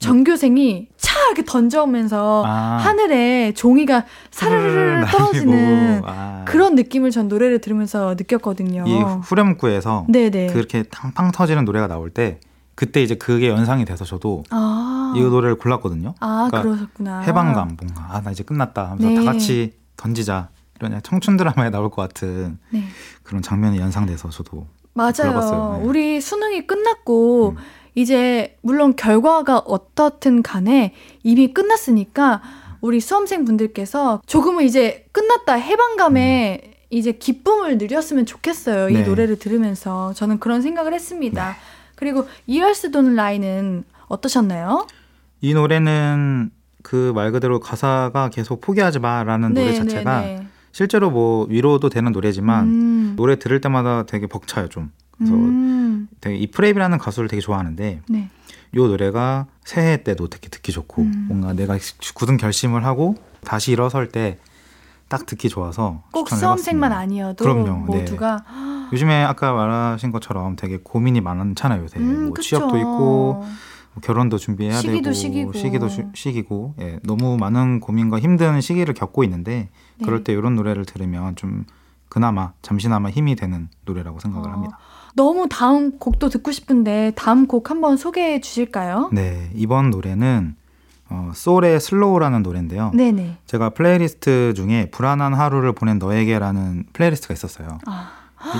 전교생이 차 이렇게 던져오면서 아. 하늘에 종이가 사르르르 날리고, 떨어지는 아. 그런 느낌을 전 노래를 들으면서 느꼈거든요. 이 후렴구에서 네네. 그렇게 탕팡 터지는 노래가 나올 때 그때 이제 그게 연상이 돼서 저도 아, 이 노래를 골랐거든요. 아 그러니까 그러셨구나. 해방감 뭔가 아 나 이제 끝났다 하면서 네. 다 같이 던지자 이런 청춘 드라마에 나올 것 같은 네. 그런 장면이 연상돼서 저도 맞아요. 네. 우리 수능이 끝났고 음. 이제 물론 결과가 어떻든 간에 이미 끝났으니까 우리 수험생 분들께서 조금은 이제 끝났다 해방감에 이제 기쁨을 누렸으면 좋겠어요. 이 음. 네. 노래를 들으면서 저는 그런 생각을 했습니다. 그리고 이얼스 돈 라인은 어떠셨나요? 이 노래는 그 말 그대로 가사가 계속 포기하지 마라는 노래 자체가 네. 실제로 뭐 위로도 되는 노래지만 음, 노래 들을 때마다 되게 벅차요 좀. 그래서 음, 되게 이 프레이라는 가수를 되게 좋아하는데 네. 이 노래가 새해 때도 되게 듣기 좋고 음. 뭔가 내가 굳은 결심을 하고 다시 일어설 때 딱 듣기 좋아서 꼭 수험생만 해봤습니다. 아니어도 그럼요, 네. 모두가 요즘에 아까 말하신 것처럼 되게 고민이 많잖아요 요새 음, 뭐. 취업도 있고 뭐 결혼도 준비해야 시기도 되고 시기고. 시기도 시, 시기고 예, 너무 많은 고민과 힘든 시기를 겪고 있는데 네. 그럴 때 이런 노래를 들으면 좀 그나마 잠시나마 힘이 되는 노래라고 생각을 어, 합니다. 너무 다음 곡도 듣고 싶은데 다음 곡 한번 소개해 주실까요? 네 이번 노래는 어, 쏠의 Slow라는 노래인데요. 네네. 제가 플레이리스트 중에 불안한 하루를 보낸 너에게라는 playlist가 있었어요. 아,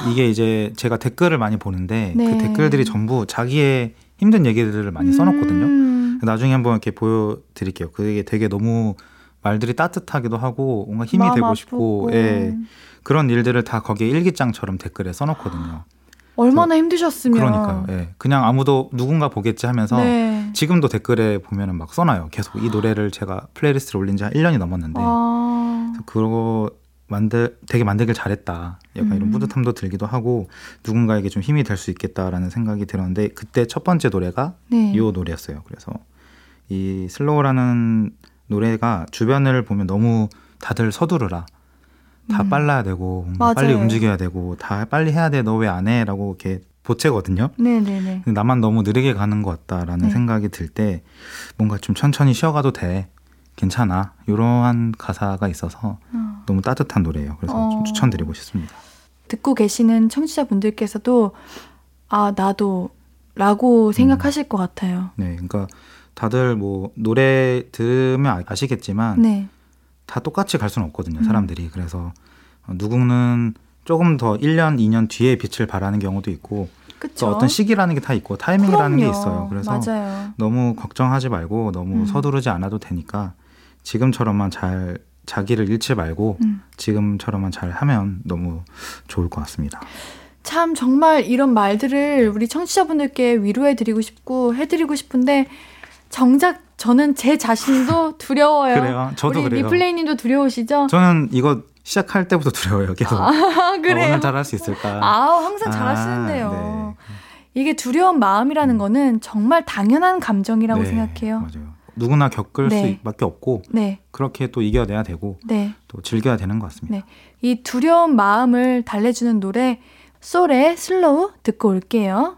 이- 이게 이제 제가 댓글을 많이 보는데 네. 그 댓글들이 전부 자기의 힘든 얘기들을 많이 써놓거든요. 음, 나중에 한번 이렇게 보여드릴게요. 그게 되게 너무 말들이 따뜻하기도 하고 뭔가 힘이 되고 싶고 아프고. 예, 그런 일들을 다 거기에 일기장처럼 댓글에 써놓거든요. 얼마나 힘드셨으면. 그러니까요. 예, 그냥 아무도 누군가 보겠지 하면서 네. 지금도 댓글에 보면은 막 써놔요. 계속 이 노래를 제가 playlist를 올린 지 한 1년이 넘었는데 아, 그거 만들 되게 만들길 잘했다. 약간 이런 음. 뿌듯함도 들기도 하고 누군가에게 좀 힘이 될 수 있겠다라는 생각이 들었는데 그때 첫 번째 노래가 네. 이 노래였어요. 그래서 이 슬로우라는 노래가 주변을 보면 너무 다들 서두르라. 다 음. 빨라야 되고. 빨리 움직여야 되고 다 빨리 해야 돼. 너 왜 안 해? 라고 이렇게 보채거든요. 네네네. 나만 너무 느리게 가는 것 같다라는 네. 생각이 들 때 뭔가 좀 천천히 쉬어가도 돼. 괜찮아. 이러한 가사가 있어서 어. 너무 따뜻한 노래예요. 그래서 어. 좀 추천드리고 싶습니다. 듣고 계시는 청취자분들께서도 아 나도 라고 생각하실 것 같아요. 네, 그러니까 다들 뭐 노래 들으면 아- 아시겠지만 네. 다 똑같이 갈 수는 없거든요. 음. 사람들이. 그래서 어, 누구는 조금 더 1년, 2년 뒤에 빛을 발하는 경우도 있고 그쵸. 또 어떤 시기라는 게 다 있고 타이밍이라는 게 그럼요. 있어요. 그래서 맞아요. 너무 걱정하지 말고 너무 음. 서두르지 않아도 되니까 지금처럼만 잘 자기를 잃지 말고 음. 지금처럼만 잘 하면 너무 좋을 것 같습니다. 참 정말 이런 말들을 우리 청취자분들께 위로해 드리고 싶고 해 드리고 싶은데 정작 저는 제 자신도 두려워요. 그래요. 저도 그래요. 리플레이님도 두려우시죠? 저는 이거 시작할 때부터 두려워요. 계속 아 아, 그래요. 오늘 잘할 수 있을까? 아 항상 아, 잘하시는데요. 네. 이게 두려운 마음이라는 거는 정말 당연한 감정이라고 네, 생각해요. 맞아요. 누구나 겪을 네. 수밖에 없고 네, 그렇게 또 이겨내야 되고 네. 또 즐겨야 되는 것 같습니다. 네. 이 두려운 마음을 달래주는 노래 쏠의 Slow 듣고 올게요.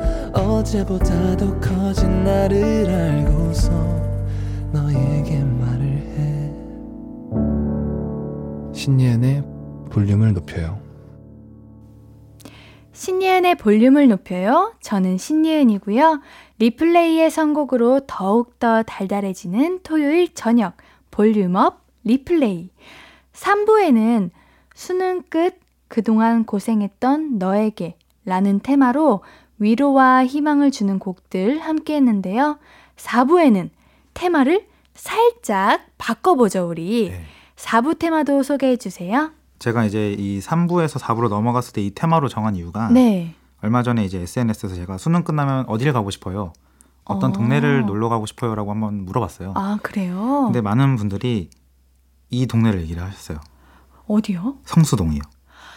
어제보다 더 커진 나를 알고서 너에게 말을 해 신예은의 볼륨을 높여요 신예은의 볼륨을 높여요. 저는 신예은이고요. 리플레이의 선곡으로 더욱더 달달해지는 토요일 저녁 볼륨업 리플레이. 3부에는 수능 끝 그동안 고생했던 너에게 라는 테마로 위로와 희망을 주는 곡들 함께 했는데요. 4부에는 테마를 살짝 바꿔보죠, 우리. 네. 4부 테마도 소개해 주세요. 제가 이제 이 3부에서 4부로 넘어갔을 때 이 테마로 정한 이유가 네. 얼마 전에 이제 SNS에서 제가 수능 끝나면 어디를 가고 싶어요? 어떤 어. 동네를 놀러 가고 싶어요라고 한번 물어봤어요. 아, 그래요? 근데 많은 분들이 이 동네를 얘기를 하셨어요. 어디요? 성수동이요.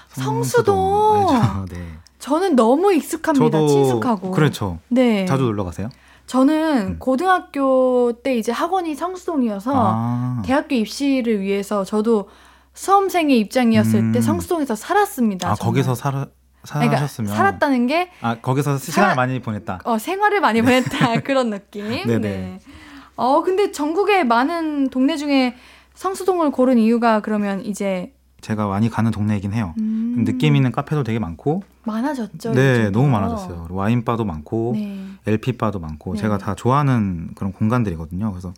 성수동. 알죠? 네. 저는 너무 익숙합니다. 저도 친숙하고. 그렇죠. 네. 자주 놀러 가세요? 저는 음. 고등학교 때 이제 학원이 성수동이어서 아. 대학교 입시를 위해서 저도 수험생의 입장이었을 음. 때 성수동에서 살았습니다. 아. 거기서 살아 그러니까 사셨으면 살았다는 게 아, 거기서 시간을 많이 보냈다. 어, 생활을 많이 보냈다 그런 느낌. 네네. 네. 어 근데 전국의 많은 동네 중에 성수동을 고른 이유가 그러면 이제 제가 많이 가는 동네이긴 해요. 음, 느낌 있는 카페도 되게 많고 많아졌죠. 네, 너무 더. 많아졌어요. 와인 바도 많고 네. LP 바도 많고 네. 제가 다 좋아하는 그런 공간들이거든요. 그래서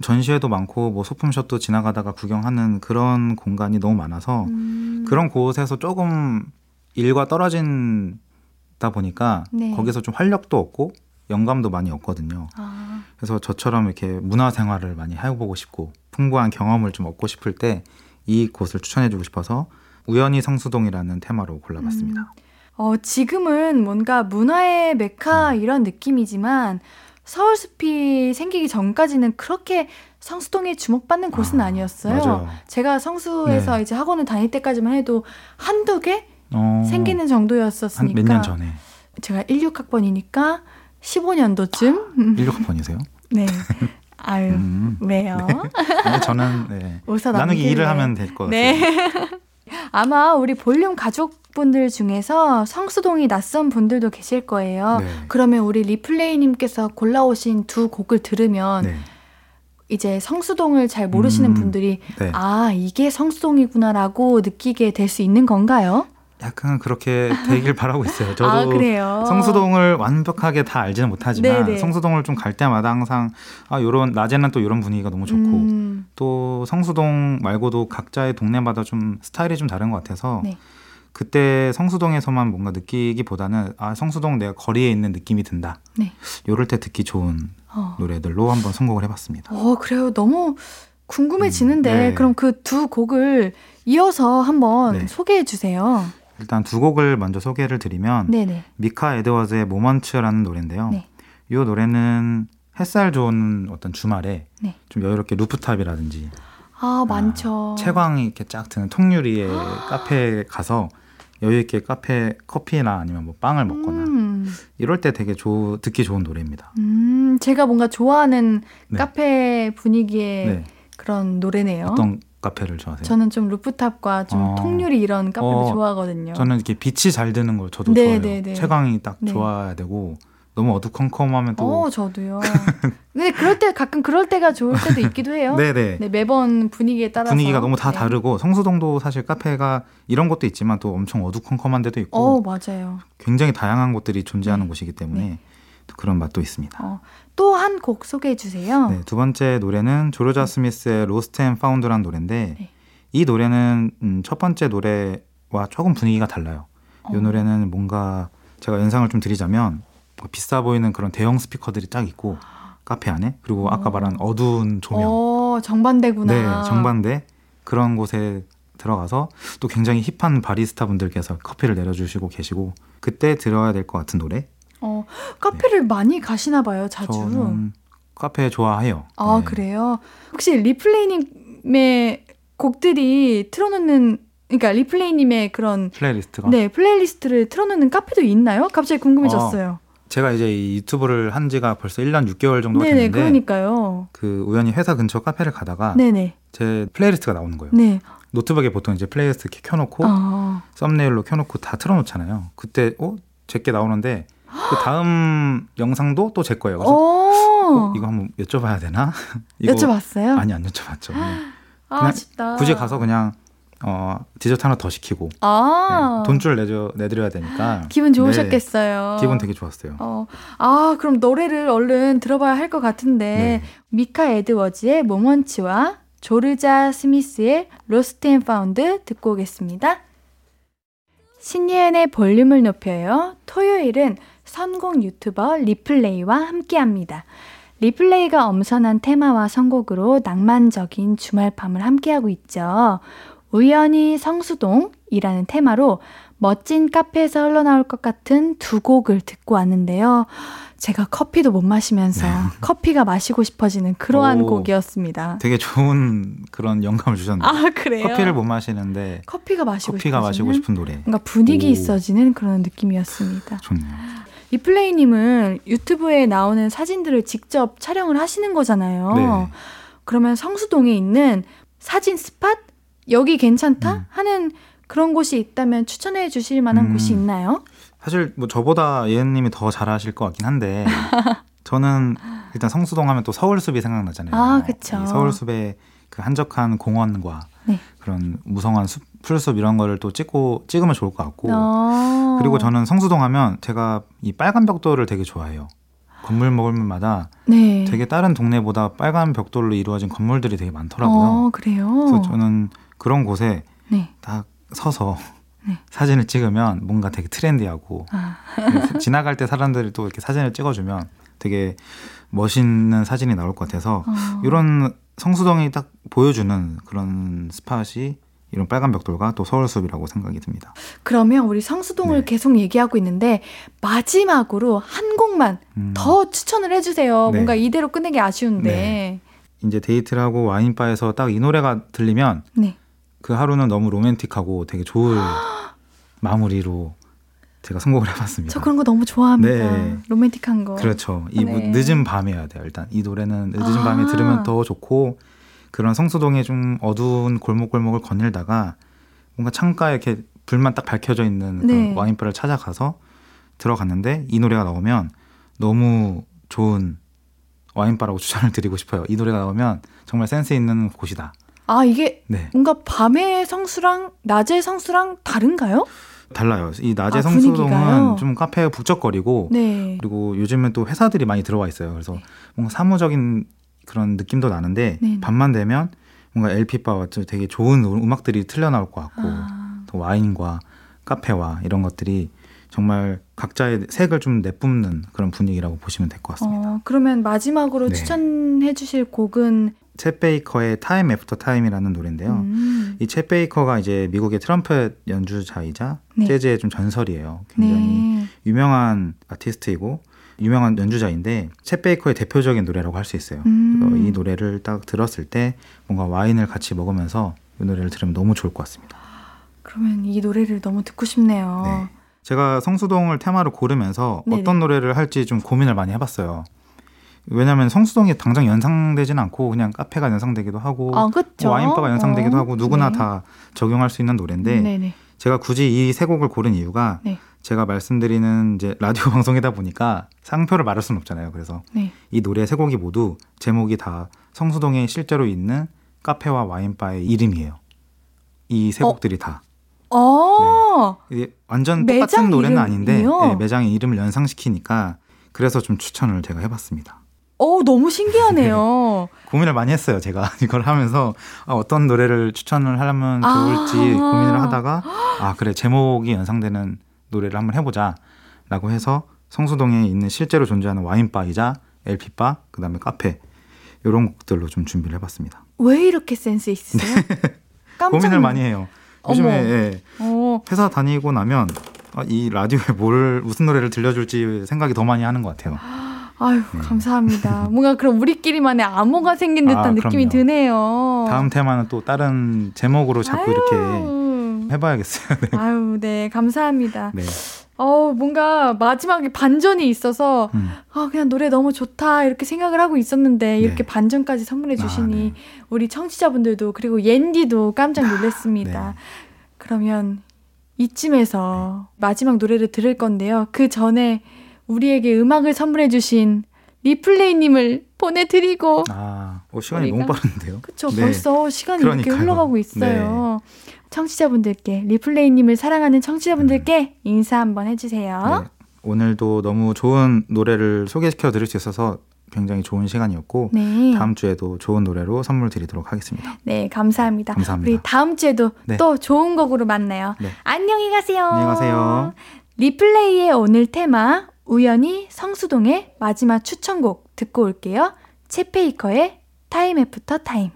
전시회도 많고 뭐 소품숍도 지나가다가 구경하는 그런 공간이 너무 많아서 음, 그런 곳에서 조금 일과 떨어진다 보니까 네. 거기서 좀 활력도 없고 영감도 많이 없거든요. 아, 그래서 저처럼 이렇게 문화 생활을 많이 해보고 싶고 풍부한 경험을 좀 얻고 싶을 때 이 곳을 추천해주고 싶어서 우연히 성수동이라는 테마로 골라봤습니다. 어, 지금은 뭔가 문화의 메카 이런 느낌이지만 서울숲이 생기기 전까지는 그렇게 성수동에 주목받는 곳은 아, 아, 니었어요 맞아요. 제가 성수에서 네. 이제 학원을 다닐 때까지만 해도 한두 개 어, 생기는 한 정도였었으니까 몇 년 전에 제가 16학번이니까 15년도쯤 16학번이세요? 네. 아유, 음. 왜요? 네, 저는 네. 나누기 넘길래. 일을 하면 될 것 같아요. 네. 아마 우리 볼륨 가족 분들 중에서 성수동이 낯선 분들도 계실 거예요. 네. 그러면 우리 리플레이님께서 골라오신 두 곡을 들으면 네. 이제 성수동을 잘 모르시는 음, 분들이 네. 아 이게 성수동이구나라고 느끼게 될 수 있는 건가요? 약간 그렇게 되길 바라고 있어요. 저도 아. 성수동을 완벽하게 다 알지는 못하지만 네네. 성수동을 좀 갈 때마다 항상 아 요런 낮에는 또 이런 분위기가 너무 좋고 음, 또 성수동 말고도 각자의 동네마다 좀 스타일이 좀 다른 것 같아서 네. 그때 성수동에서만 뭔가 느끼기보다는 아 성수동 내가 거리에 있는 느낌이 든다. 네. 요럴 때 듣기 좋은 어. 노래들로 한번 선곡을 해봤습니다. 어, 그래요. 너무 궁금해지는데 음, 네. 그럼 그 두 곡을 이어서 한번 네. 소개해 주세요. 일단 두 곡을 먼저 소개를 드리면 네네. 미카 에드워즈의 Moments라는 노래인데요. 네. 이 노래는 햇살 좋은 어떤 주말에 네. 좀 여유롭게 rooftop이라든지 아, 많죠. 채광이 이렇게 쫙 드는 통유리의 카페에 가서 여유 있게 카페 커피나 아니면 뭐 빵을 먹거나 음, 이럴 때 되게 조, 듣기 좋은 노래입니다. 음, 제가 뭔가 좋아하는 네. 카페 분위기의 네. 그런 노래네요. 어떤 카페를 좋아하세요? 저는 좀 루프탑과 좀 어. 통유리 이런 카페를 어, 좋아하거든요. 저는 이렇게 빛이 잘 드는 걸 저도 네, 좋아해요. 네, 네. 채광이 딱 네. 좋아야 되고 너무 어두컴컴하면 또 어, 저도요. 근데 그럴 때 가끔 그럴 때가 좋을 때도 있기도 해요. 네네 네, 매번 분위기에 따라서 분위기가 너무 다 네. 다르고 성수동도 사실 카페가 이런 것도 있지만 또 엄청 어두컴컴한 데도 있고 어, 맞아요. 굉장히 다양한 곳들이 존재하는 네. 곳이기 때문에 네. 또 그런 맛도 있습니다. 어, 또 한 곡 소개해 주세요. 네, 두 번째 노래는 조르자 스미스의 Lost and Found라는 노래인데 네. 이 노래는 음, 첫 번째 노래와 조금 분위기가 달라요. 이 어. 노래는 뭔가 제가 연상을 좀 드리자면 뭐 비싸 보이는 그런 대형 스피커들이 딱 있고 카페 안에 그리고 아까 어. 말한 어두운 조명 어, 정반대구나. 네 정반대 그런 곳에 들어가서 또 굉장히 hip한 바리스타 분들께서 커피를 내려주시고 계시고 그때 들어야 될 것 같은 노래 어, 카페를 많이 가시나 봐요, 자주. 카페 좋아해요. 아, 네. 그래요? 혹시 리플레이님의 곡들이 틀어놓는, 그러니까 리플레이님의 그런, playlist가 네, playlist를 틀어놓는 카페도 있나요? 갑자기 궁금해졌어요. 제가 이제 이 유튜브를 한 지가 벌써 1년 6개월 정도가 네네, 됐는데 그러니까요. 그 우연히 회사 근처 카페를 가다가 네네. 제 playlist가 나오는 거예요. 네. 노트북에 보통 이제 플레이리스트 이렇게 켜놓고 아, thumbnail로 켜놓고 다 틀어놓잖아요. 그때 어 제 게 나오는데 그 다음 영상도 또 제 거예요. 그래서 어, 어, 이거 한번 여쭤봐야 되나? 이거 여쭤봤어요? 아니 안 여쭤봤죠. 아, 아쉽다. 굳이 가서 그냥 어 디저트 하나 더 시키고 아, 네, 돈쭐 내줘 내드려야 되니까 기분 좋으셨겠어요. 네, 기분 되게 좋았어요. 어, 아, 그럼 노래를 얼른 들어봐야 할 것 같은데, 네. 미카 에드워즈의 Moments와 조르자 스미스의 Lost and Found 듣고 오겠습니다. 신예은의 볼륨을 높여요. 토요일은 선곡 유튜버 리플레이와 함께 합니다. 리플레이가 엄선한 테마와 선곡으로 낭만적인 주말 밤을 함께하고 있죠. 우연히 성수동이라는 테마로 멋진 카페에서 흘러나올 것 같은 두 곡을 듣고 왔는데요. 제가 커피도 못 마시면서 커피가 마시고 싶어지는 그러한 네. 오. 곡이었습니다. 되게 좋은 그런 영감을 주셨네요. 아, 그래요? 커피를 못 마시는데 커피가 마시고 커피가 마시고 싶어지는 싶은 노래. 뭔가 분위기 오. 있어지는 그런 느낌이었습니다. 좋네요. 리플레이님은 유튜브에 나오는 사진들을 직접 촬영을 하시는 거잖아요. 네. 그러면 성수동에 있는 사진 스팟 여기 괜찮다 음. 하는 그런 곳이 있다면 추천해 주실 만한 음. 곳이 있나요? 사실 뭐 저보다 예은님이 더 잘하실 것 같긴 한데 저는 일단 성수동 하면 또 서울숲이 생각나잖아요. 아. 이 서울숲의 그 한적한 공원과 네. 그런 무성한 숲, 풀숲 이런 거를 또 찍고 찍으면 좋을 것 같고 어. 그리고 저는 성수동 하면 제가 이 빨간 벽돌을 되게 좋아해요. 건물 먹을마다 네. 되게 다른 동네보다 빨간 벽돌로 이루어진 건물들이 되게 많더라고요. 어, 그래요. 그래서 저는 그런 곳에 네. 딱 서서 네. 사진을 찍으면 뭔가 되게 트렌디하고 아. 지나갈 때 사람들이 또 이렇게 사진을 찍어주면 되게 멋있는 사진이 나올 것 같아서 어. 이런 성수동이 딱 보여주는 그런 스팟이 이런 빨간 벽돌과 또 서울숲이라고 생각이 듭니다. 그러면 우리 성수동을 네. 계속 얘기하고 있는데 마지막으로 한 곡만 음, 더 추천을 해주세요. 네. 뭔가 이대로 끝내기 아쉬운데. 이제 데이트를 하고 와인바에서 딱 이 노래가 들리면 네. 그 하루는 너무 로맨틱하고 되게 좋을 마무리로 제가 선곡을 해봤습니다. 저 그런 거 너무 좋아합니다. 네. 로맨틱한 거. 그렇죠. 이 무- 네. 늦은 밤이어야 돼요. 일단 이 노래는 늦은 아. 밤에 들으면 더 좋고 그런 성수동의 좀 어두운 골목골목을 거닐다가 뭔가 창가에 이렇게 불만 딱 밝혀져 있는 네. 와인바를 찾아가서 들어갔는데 이 노래가 나오면 너무 좋은 와인바라고 추천을 드리고 싶어요. 이 노래가 나오면 정말 센스 있는 곳이다. 아 이게 네. 뭔가 밤의 성수랑 낮의 성수랑 다른가요? 달라요. 이 낮에 아, 성수동은? 좀 카페 북적거리고 네. 그리고 요즘은 또 회사들이 많이 들어와 있어요. 그래서 뭔가 사무적인 그런 느낌도 나는데 네. 밤만 되면 뭔가 LP바와 되게 좋은 음악들이 틀려 나올 것 같고 아, 또 와인과 카페와 이런 것들이 정말 각자의 색을 좀 내뿜는 그런 분위기라고 보시면 될 것 같습니다. 어, 그러면 마지막으로 네. 추천해 주실 곡은 쳇 베이커의 Time After Time이라는 노래인데요. 음, 이 쳇 베이커가 이제 미국의 트럼펫 연주자이자 네. 재즈의 좀 전설이에요. 굉장히 네. 유명한 아티스트이고 유명한 연주자인데 쳇 베이커의 대표적인 노래라고 할 수 있어요. 음. 이 노래를 딱 들었을 때 뭔가 와인을 같이 먹으면서 이 노래를 들으면 너무 좋을 것 같습니다. 그러면 이 노래를 너무 듣고 싶네요. 네. 제가 성수동을 테마로 고르면서 네네. 어떤 노래를 할지 좀 고민을 많이 해봤어요. 왜냐하면 성수동이 당장 연상되진 않고 그냥 카페가 연상되기도 하고 아. 뭐 와인바가 연상되기도 어, 하고 누구나 네. 다 적용할 수 있는 노래인데 네네. 제가 굳이 이 세 곡을 고른 이유가 네. 제가 말씀드리는 이제 라디오 방송이다 보니까 상표를 말할 수는 없잖아요. 그래서 네. 이 노래 세 곡이 모두 제목이 다 성수동에 실제로 있는 카페와 와인바의 이름이에요. 이세 어? 곡들이 다. 어, 이게 완전 똑같은 노래는 아닌데 이름이요? 네, 매장의 이름을 연상시키니까 그래서 좀 추천을 제가 해봤습니다. 어, 너무 신기하네요. 고민을 많이 했어요. 제가 이걸 하면서 아, 어떤 노래를 추천을 하면 좋을지 아. 고민을 하다가 아 그래 제목이 연상되는 노래를 한번 해보자라고 해서 성수동에 있는 실제로 존재하는 와인바이자 LP바 그다음에 카페 이런 곡들로 좀 준비를 해봤습니다. 왜 이렇게 센스 있으세요? 깜짝 고민을 놀- 많이 해요. 요즘에. 예, 어, 회사 다니고 나면 아, 이 라디오에 뭘 무슨 노래를 들려줄지 생각이 더 많이 하는 것 같아요. 아유, 감사합니다. 뭔가 그럼 우리끼리만의 암호가 생긴 듯한 아, 느낌이. 드네요. 다음 테마는 또 다른 제목으로 자꾸 이렇게 아유. 해봐야겠어요. 네. 아유, 네, 감사합니다. 네. 어, 뭔가 마지막에 반전이 있어서 음. 아, 그냥 노래 너무 좋다 이렇게 생각을 하고 있었는데 이렇게 네. 반전까지 선물해 아, 주시니 네. 우리 청취자분들도 그리고 옌디도 깜짝 놀랐습니다. 네. 그러면 이쯤에서 마지막 노래를 들을 건데요. 그 전에 우리에게 음악을 선물해 주신 리플레이님을 보내드리고 아, 어, 시간이 우리가- 너무 빠른데요? 그쵸 네. 벌써 시간이 이렇게 그러니까요. 네. 흘러가고 있어요. 청취자분들께 리플레이님을 사랑하는 청취자분들께 인사 한번 해주세요. 네. 오늘도 너무 좋은 노래를 소개시켜 드릴 수 있어서 굉장히 좋은 시간이었고 네. 다음 주에도 좋은 노래로 선물 드리도록 하겠습니다. 네, 감사합니다. 감사합니다. 우리 다음 주에도 네. 또 좋은 곡으로 만나요. 네. 안녕히 가세요. 안녕히 가세요. 리플레이의 오늘 테마 우연히 성수동의 마지막 추천곡 듣고 올게요. 채페이커의 Time After Time.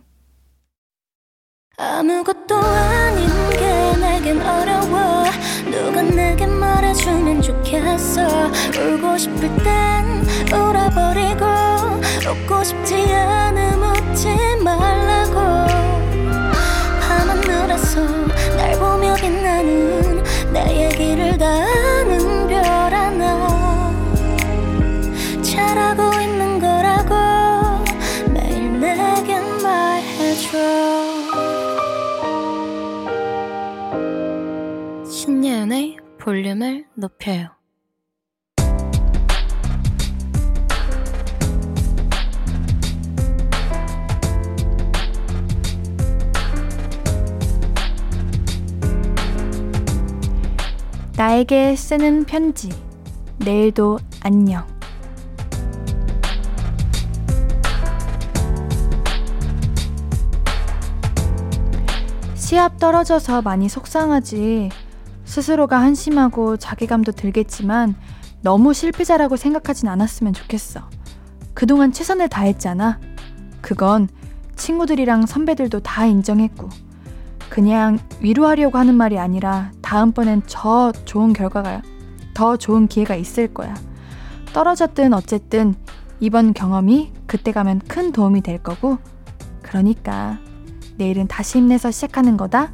아무것도 아닌 게 내겐 어려워 누가 내게 말해주면 좋겠어 울고 싶을 땐 울어버리고 웃고 싶지 않음 웃지 말라고 밤하늘에서 날 보며 빛나는 내 얘기를 다 볼륨을 높여요 나에게 쓰는 편지. 내일도 안녕. 시합 떨어져서 많이 속상하지. 스스로가 한심하고 자괴감도 들겠지만 너무 실패자라고 생각하진 않았으면 좋겠어. 그동안 최선을 다했잖아. 그건 친구들이랑 선배들도 다 인정했고. 그냥 위로하려고 하는 말이 아니라 다음번엔 더 좋은 결과가, 더 좋은 기회가 있을 거야. 떨어졌든 어쨌든 이번 경험이 그때 가면 큰 도움이 될 거고, 그러니까 내일은 다시 힘내서 시작하는 거다.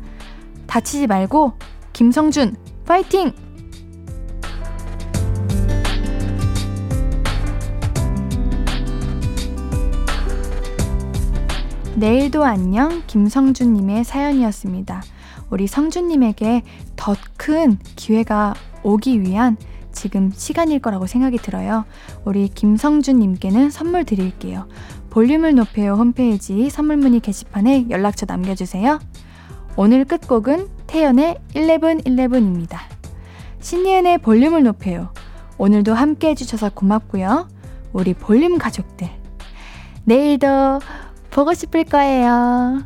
다치지 말고, 김성준, 파이팅! 내일도 안녕 김성준님의 사연이었습니다. 우리 성준님에게 더 큰 기회가 오기 위한 지금 시간일 거라고 생각이 들어요. 우리 김성준님께는 선물 드릴게요. 볼륨을 높여요 홈페이지 선물 문의 게시판에 연락처 남겨주세요. 오늘 끝곡은 태연의 1111입니다. 신예은의 볼륨을 높여요. 오늘도 함께 해주셔서 고맙고요. 우리 볼륨 가족들. 내일도 보고 싶을 거예요.